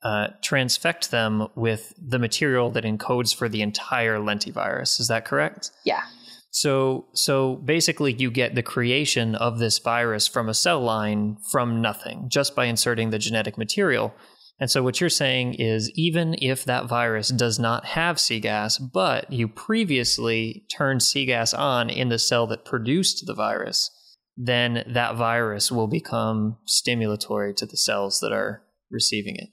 uh, transfect them with the material that encodes for the entire lentivirus. Is that correct? Yeah. So so basically you get the creation of this virus from a cell line from nothing just by inserting the genetic material. And so what you're saying is even if that virus does not have CGAS, but you previously turned CGAS on in the cell that produced the virus, then that virus will become stimulatory to the cells that are receiving it.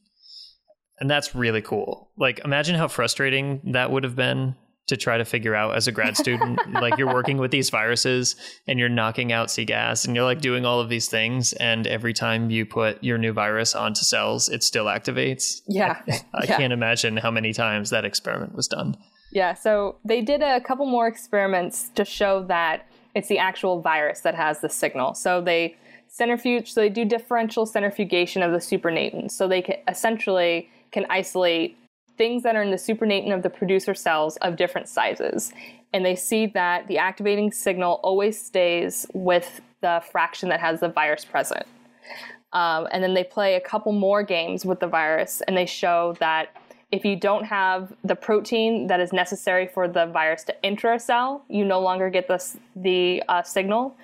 And that's really cool. Like imagine how frustrating that would have been to try to figure out as a grad student. [LAUGHS] like you're working with these viruses and you're knocking out CGAS and you're like doing all of these things. And every time you put your new virus onto cells, it still activates. Yeah. [LAUGHS] I Yeah. can't imagine how many times that experiment was done. Yeah, so they did a couple more experiments to show that it's the actual virus that has the signal. So they centrifuge, so they do differential centrifugation of the supernatant. So they can essentially can isolate things that are in the supernatant of the producer cells of different sizes. And they see that the activating signal always stays with the fraction that has the virus present. Um, and then they play a couple more games with the virus, and they show that if you don't have the protein that is necessary for the virus to enter a cell, you no longer get this, the uh, signal.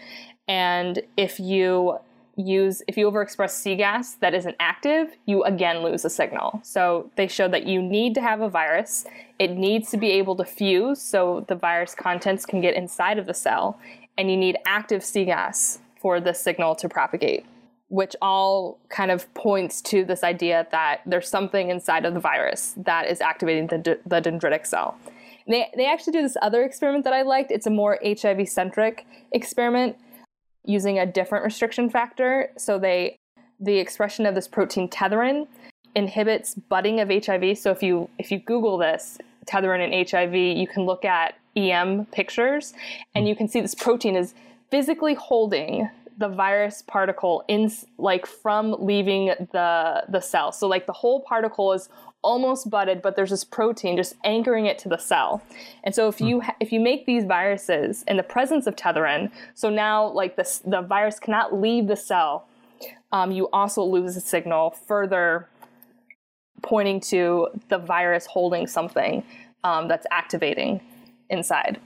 And if you use if you overexpress CGAS that isn't active, you again lose a signal. So they show that you need to have a virus. It needs to be able to fuse so the virus contents can get inside of the cell, and you need active CGAS for the signal to propagate which all kind of points to this idea that there's something inside of the virus that is activating the, the dendritic cell. They, they actually do this other experiment that I liked. It's a more HIV centric experiment. Using a different restriction factor. So they the expression of this protein tetherin inhibits budding of HIV. So if you if you Google this tetherin and HIV, you can look at EM pictures, and you can see this protein is physically holding the virus particle in like from leaving the the cell. So like the whole particle is almost budded, but there's this protein just anchoring it to the cell. And so if you ha- if you make these viruses in the presence of tetherin, so now like the the virus cannot leave the cell, um, you also lose a signal further pointing to the virus holding something um, that's activating inside.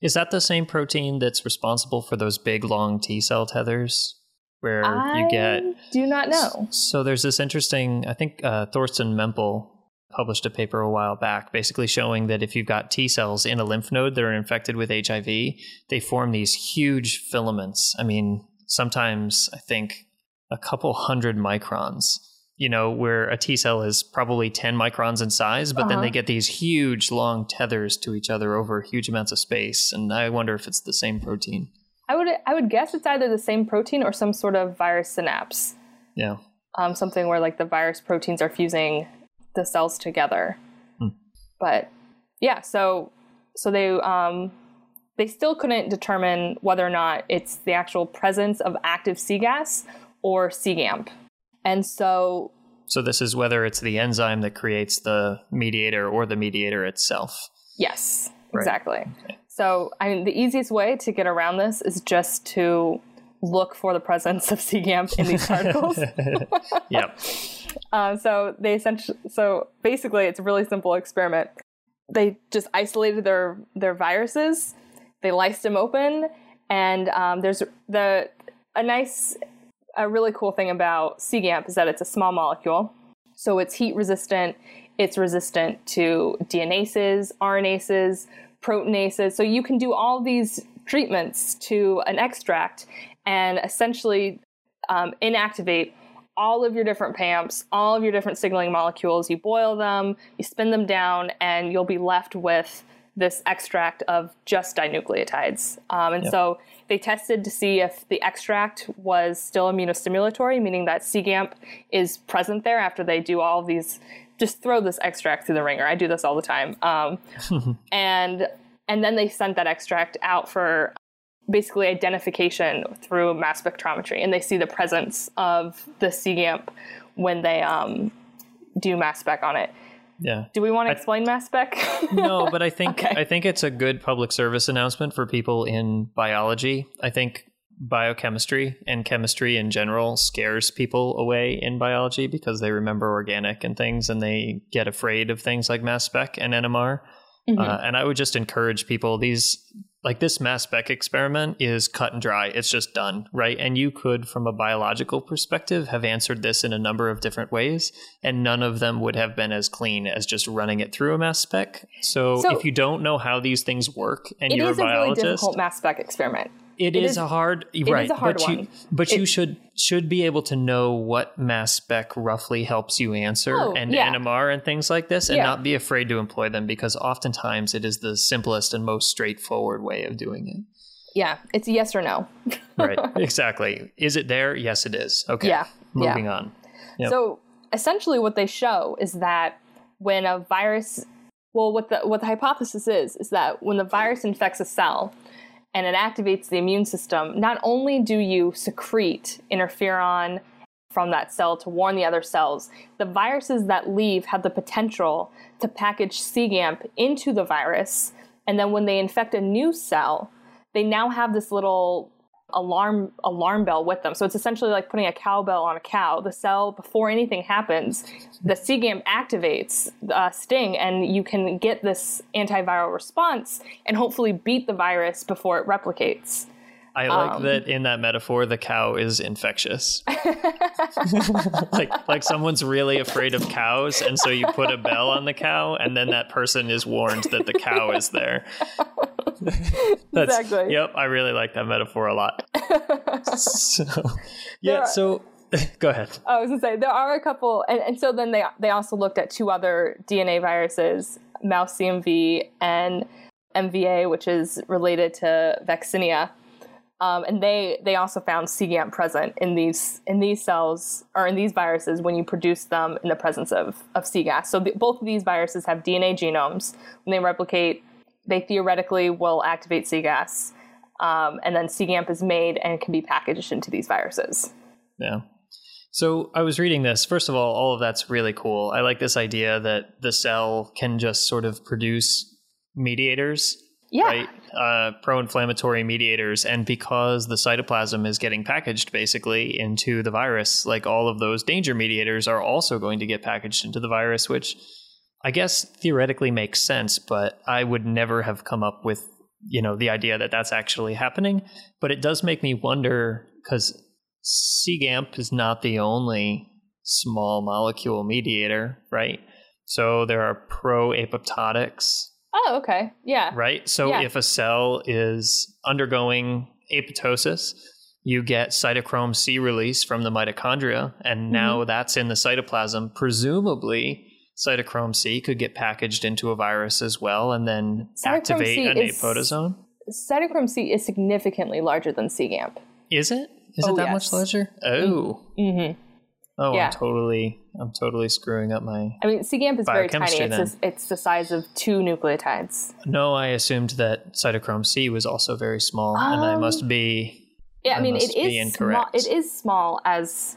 Is that the same protein that's responsible for those big long T cell tethers? Where I you get do not know. So there's this interesting, I think uh, Thorsten Mempel published a paper a while back, basically showing that if you've got T cells in a lymph node that are infected with HIV, they form these huge filaments. I mean, sometimes I think a couple hundred microns. You know, where a T cell is probably 10 microns in size, but then Uh-huh. they get these huge long tethers to each other over huge amounts of space. And I wonder if it's the same protein. I would I would guess it's either the same protein or some sort of virus synapse. Yeah. Um, something where like the virus proteins are fusing the cells together. Hmm. But yeah, so so they um, they still couldn't determine whether or not it's the actual presence of active C gas or CGAMP. And so So this is whether it's the enzyme that creates the mediator or the mediator itself. Yes, Right. exactly. So, I mean, the easiest way to get around this is just to look for the presence of CGAMP in these particles. Yep. um, so they essentially, so basically, it's a really simple experiment. They just isolated their their viruses, they lysed them open, and um, there's the a nice, a really cool thing about CGAMP is that it's a small molecule, so it's heat resistant. It's resistant to DNases, RNases, proteinases. So you can do all these treatments to an extract and essentially um, inactivate all of your different PAMPs, all of your different signaling molecules. You boil them, you spin them down, and you'll be left with this extract of just dinucleotides. Um, and so they tested to see if the extract was still immunostimulatory, meaning that CGAMP is present there after they do all these. Just throw this extract through the ringer. I do this all the time. Um, [LAUGHS] and and then they sent that extract out for basically identification through mass spectrometry, and they see the presence of the CGAMP when they um, do mass spec on it. Yeah. Do we want to explain mass spec? [LAUGHS] No, but I think [LAUGHS] Okay. I think it's a good public service announcement for people in biology. I think biochemistry and chemistry in general scares people away in biology because they remember organic and things and they get afraid of things like mass spec and NMR. Mhm. Uh, and I would just encourage people these like this mass spec experiment is cut and dry. It's just done, right? And you could, from a biological perspective, have answered this in a number of different ways, and none of them would have been as clean as just running it through a mass spec. So, So- if you don't know how these things work and you're is a a really biologist, difficult mass spec experiment. It it is, is- a hard is right a hard but you one. but you should should be able to know what mass spec roughly helps you answer Oh, and yeah. NMR and things like this and Yeah. not be afraid to employ them because oftentimes it is the simplest and most straightforward way of doing it. Yeah, it's a yes or no. [LAUGHS] Right. exactly. Is it there? Yes it is. Okay. Yeah, yeah. Moving on. Yep. So essentially, what they show is that when a virus, well, what the what the hypothesis is is that when the virus infects a cell and it activates the immune system, not only do you secrete interferon from that cell to warn the other cells, the viruses that leave have the potential to package CGAMP into the virus, and then when they infect a new cell, they now have this little alarm alarm bell with them. So it's essentially like putting a cowbell on a cow. The cell before anything happens, the CGAMP activates uh, Sting, and you can get this antiviral response and hopefully beat the virus before it replicates. I like um, that in that metaphor the cow is infectious. [LAUGHS] like like someone's really afraid of cows and so you put a bell on the cow and then that person is warned that the cow is there. [LAUGHS] Exactly. Yep, I really like that metaphor a lot. so yeah, are- so [LAUGHS] go ahead. I was gonna say there are a couple, and, and so then they they also looked at two other DNA viruses, mouse CMV and MVA, which is related to vaccinia. Um, and they they also found CGAMP present in these in these cells or in these viruses when you produce them in the presence of of cGAS. So the, both of these viruses have DNA genomes. When they replicate, they theoretically will activate cGAS, um, and then cGAMP is made and can be packaged into these viruses. Yeah. So I was reading this. First of all, all of that's really cool. I like this idea that the cell can just sort of produce mediators, Yeah. right? Uh, pro-inflammatory mediators, and because the cytoplasm is getting packaged basically into the virus, like all of those danger mediators are also going to get packaged into the virus, which I guess theoretically makes sense, but I would never have come up with you know the idea that that's actually happening. But it does make me wonder because CGAMP is not the only small molecule mediator, right? So there are pro apoptotics, Oh, okay. Yeah. right? So Yeah. if a cell is undergoing apoptosis, you get cytochrome C release from the mitochondria, and Mm-hmm. now that's in the cytoplasm. Presumably, cytochrome C could get packaged into a virus as well, and then Cytochrome activate C an is- apoptosome. Cytochrome C is significantly larger than cGAMP. Is it? Is Oh, it that yes. much larger? Oh, Mm-hmm. oh, Yeah. I'm totally, I'm totally screwing up my. I mean, cGAMP is very tiny. It's, just- it's the size of two nucleotides. No, I assumed that cytochrome C was also very small, and I Um, must be. Yeah, I, I mean, it is small. It is small as,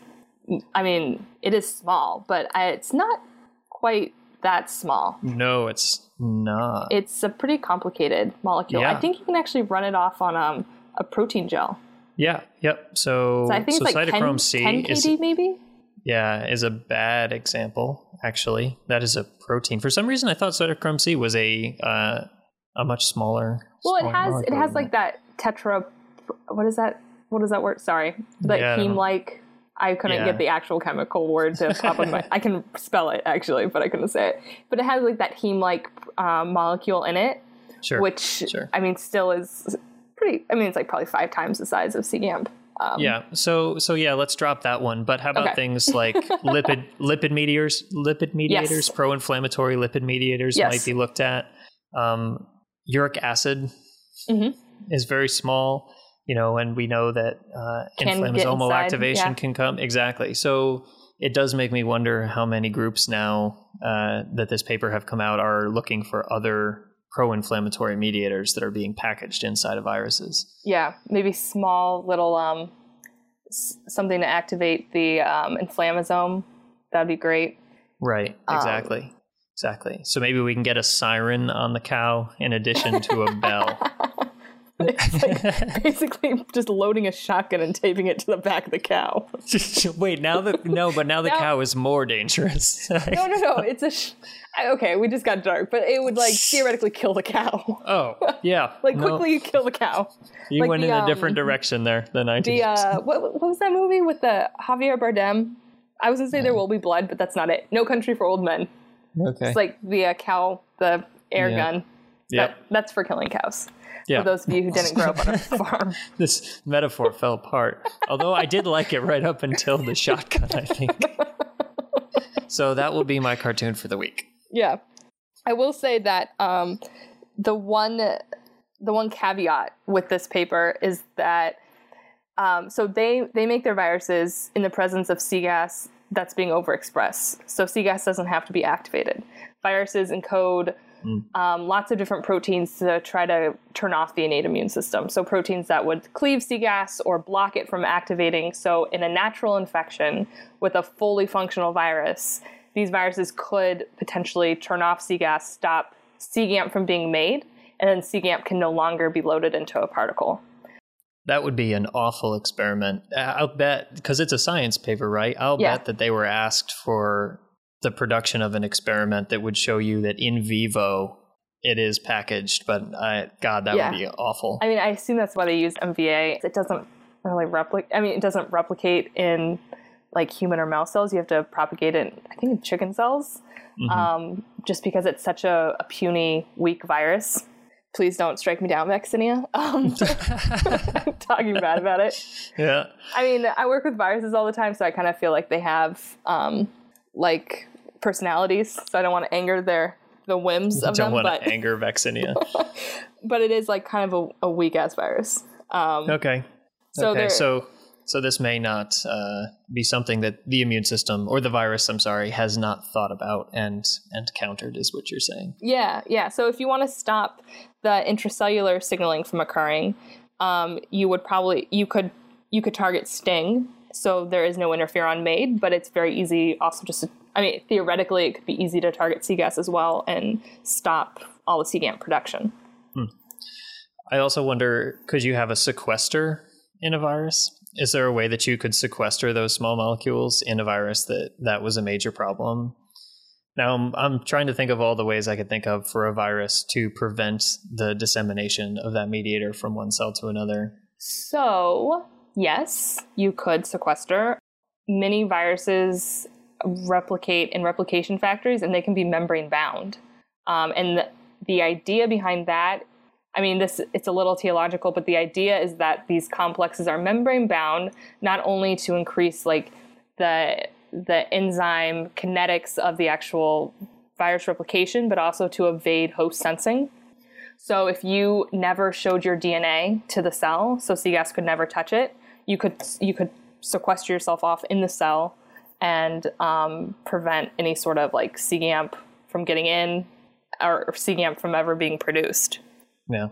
I mean, it is small, but it's not quite that small. No, it's not. It's a pretty complicated molecule. I think you can actually run it off on um, a protein gel. yeah, yep. So, So I think so it's like 10, cytochrome C 10 is maybe. Yeah is a bad example. Actually, that is a protein. For some reason, I thought cytochrome C was a uh, a much smaller. Well, it has it has like that tetra. What is that? What is that word? Sorry, like Yeah, heme like. I couldn't Yeah. get the actual chemical word to pop on my. [LAUGHS] I can spell it actually, but I couldn't say it. But it has like that heme like um, molecule in it, Sure. which Sure. I mean still is pretty. I mean it's like probably five times the size of CGAMP. Um, yeah. So so yeah, let's drop that one. But how about Okay. things [LAUGHS] like lipid lipid mediators, lipid mediators, pro-inflammatory lipid mediators Yes. might be looked at. Um, uric acid Mhm. is very small, you know, and we know that uh, inflammasomal inside, activation yeah. can come exactly. So it does make me wonder how many groups now uh, that this paper have come out are looking for other pro-inflammatory mediators that are being packaged inside of viruses. Yeah, maybe small little um, s- something to activate the um, inflammasome. That'd be great. Right, Um, exactly. exactly. So maybe we can get a siren on the cow in addition to a bell. [LAUGHS] It's like [LAUGHS] basically just loading a shotgun and taping it to the back of the cow. [LAUGHS] Wait, now the no, but now the Now- cow is more dangerous. [LAUGHS] No, no, no. It's a. Sh- okay, we just got dark, but it would like theoretically kill the cow. oh, yeah. Like No, quickly kill the cow. you like went the, in a um, different direction there than I did. The uh, what, what was that movie with the Javier Bardem? I was gonna say there will be blood, but that's not it. No Country for Old Men. okay. It's like the uh, cow, the air Yeah. gun. Yep. That, that's for killing cows. Yeah. For those of you who didn't grow up on a [LAUGHS] farm. this metaphor fell apart. Although I did like it right up until the shotgun, I think. [LAUGHS] so that will be my cartoon for the week. Yeah, I will say that um, the one the one caveat with this paper is that um, so they they make their viruses in the presence of CGAS that's being overexpressed. So CGAS doesn't have to be activated. Viruses encode um, lots of different proteins to try to turn off the innate immune system. So proteins that would cleave CGAS or block it from activating. So in a natural infection with a fully functional virus, these viruses could potentially turn off CGAS, stop CGAMP from being made, and then CGAMP can no longer be loaded into a particle. That would be an awful experiment. Uh, I'll bet because it's a science paper, right? I'll Yeah. bet that they were asked for the production of an experiment that would show you that in vivo it is packaged. But I, God, that Yeah. would be awful. I mean, I assume that's why they use MVA. It doesn't really replicate. I mean, it doesn't replicate in like human or mouse cells. You have to propagate it, I think, in chicken cells, um, just because it's such a, a puny, weak virus. Please don't strike me down, Vaccinia. Um, [LAUGHS] [LAUGHS] I'm talking bad about it. yeah. I mean, I work with viruses all the time, so I kind of feel like they have um, like personalities. So I don't want to anger their the whims of [LAUGHS] Don't them, want but to anger Vaccinia. [LAUGHS] but it is like kind of a, a weak ass virus. Um, okay. So okay, so so this may not uh, be something that the immune system or the virus, I'm sorry, has not thought about and and countered, is what you're saying. Yeah, yeah. So if you want to stop the intracellular signaling from occurring, um, you would probably you could you could target Sting, so there is no interferon made, but it's very easy also just. To, I mean, theoretically, it could be easy to target CGAS as well and stop all the CGAMP production. Hmm. I also wonder, could you have a sequester in a virus? Is there a way that you could sequester those small molecules in a virus that that was a major problem? Now I'm, I'm trying to think of all the ways I could think of for a virus to prevent the dissemination of that mediator from one cell to another. So yes, you could sequester. Many viruses replicate in replication factories, and they can be membrane bound. Um, and the, the idea behind that I mean, this it's a little theological, but the idea is that these complexes are membrane bound not only to increase like the the enzyme kinetics of the actual virus replication, but also to evade host sensing. So if you never showed your DNA to the cell, so CGAS could never touch it, you could you could sequester yourself off in the cell and um, prevent any sort of like CGAMP from getting in or CGAMP from ever being produced. Yeah.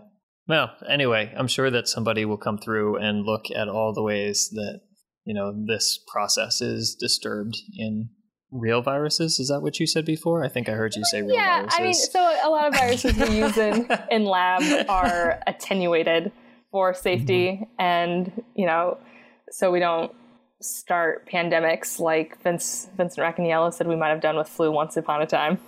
Well, anyway, I'm sure that somebody will come through and look at all the ways that, you know, this process is disturbed in real viruses. Is that what you said before? I think I heard you say real yeah, viruses. I mean, so a lot of viruses we use in, [LAUGHS] in lab are attenuated for safety and, you know, so we don't start pandemics like Vince, Vincent Racaniello said we might have done with flu once upon a time.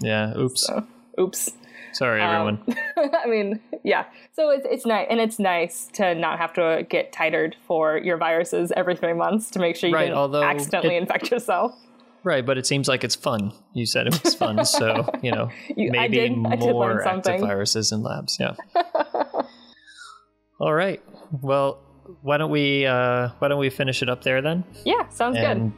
yeah, oops. So, oops. Sorry, everyone. Um, [LAUGHS] I mean, yeah. So it's it's nice, and it's nice to not have to get titered for your viruses every three months to make sure you Right, although accidentally it- infect yourself. right, but it seems like it's fun. You said it was fun, so, you know, [LAUGHS] You- maybe did more active viruses in labs. Yeah. [LAUGHS] all right. Well, why don't we uh, why don't we finish it up there then? Yeah, sounds good.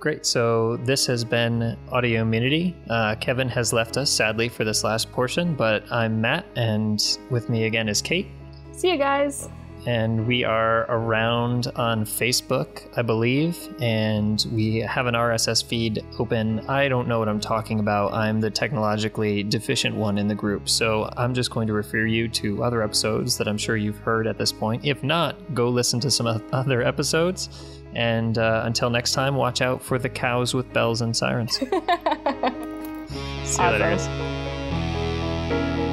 Great. So this has been Audio Immunity. Uh, Kevin has left us sadly for this last portion, but I'm Matt, and with me again is Kate. See you guys. And we are around on Facebook, I believe, and we have an RSS feed open. I don't know what I'm talking about. I'm the technologically deficient one in the group, so I'm just going to refer you to other episodes that I'm sure you've heard at this point. If not, go listen to some [LAUGHS] other episodes. And uh, until next time, watch out for the cows with bells and sirens. [LAUGHS] See you later, Awesome. guys.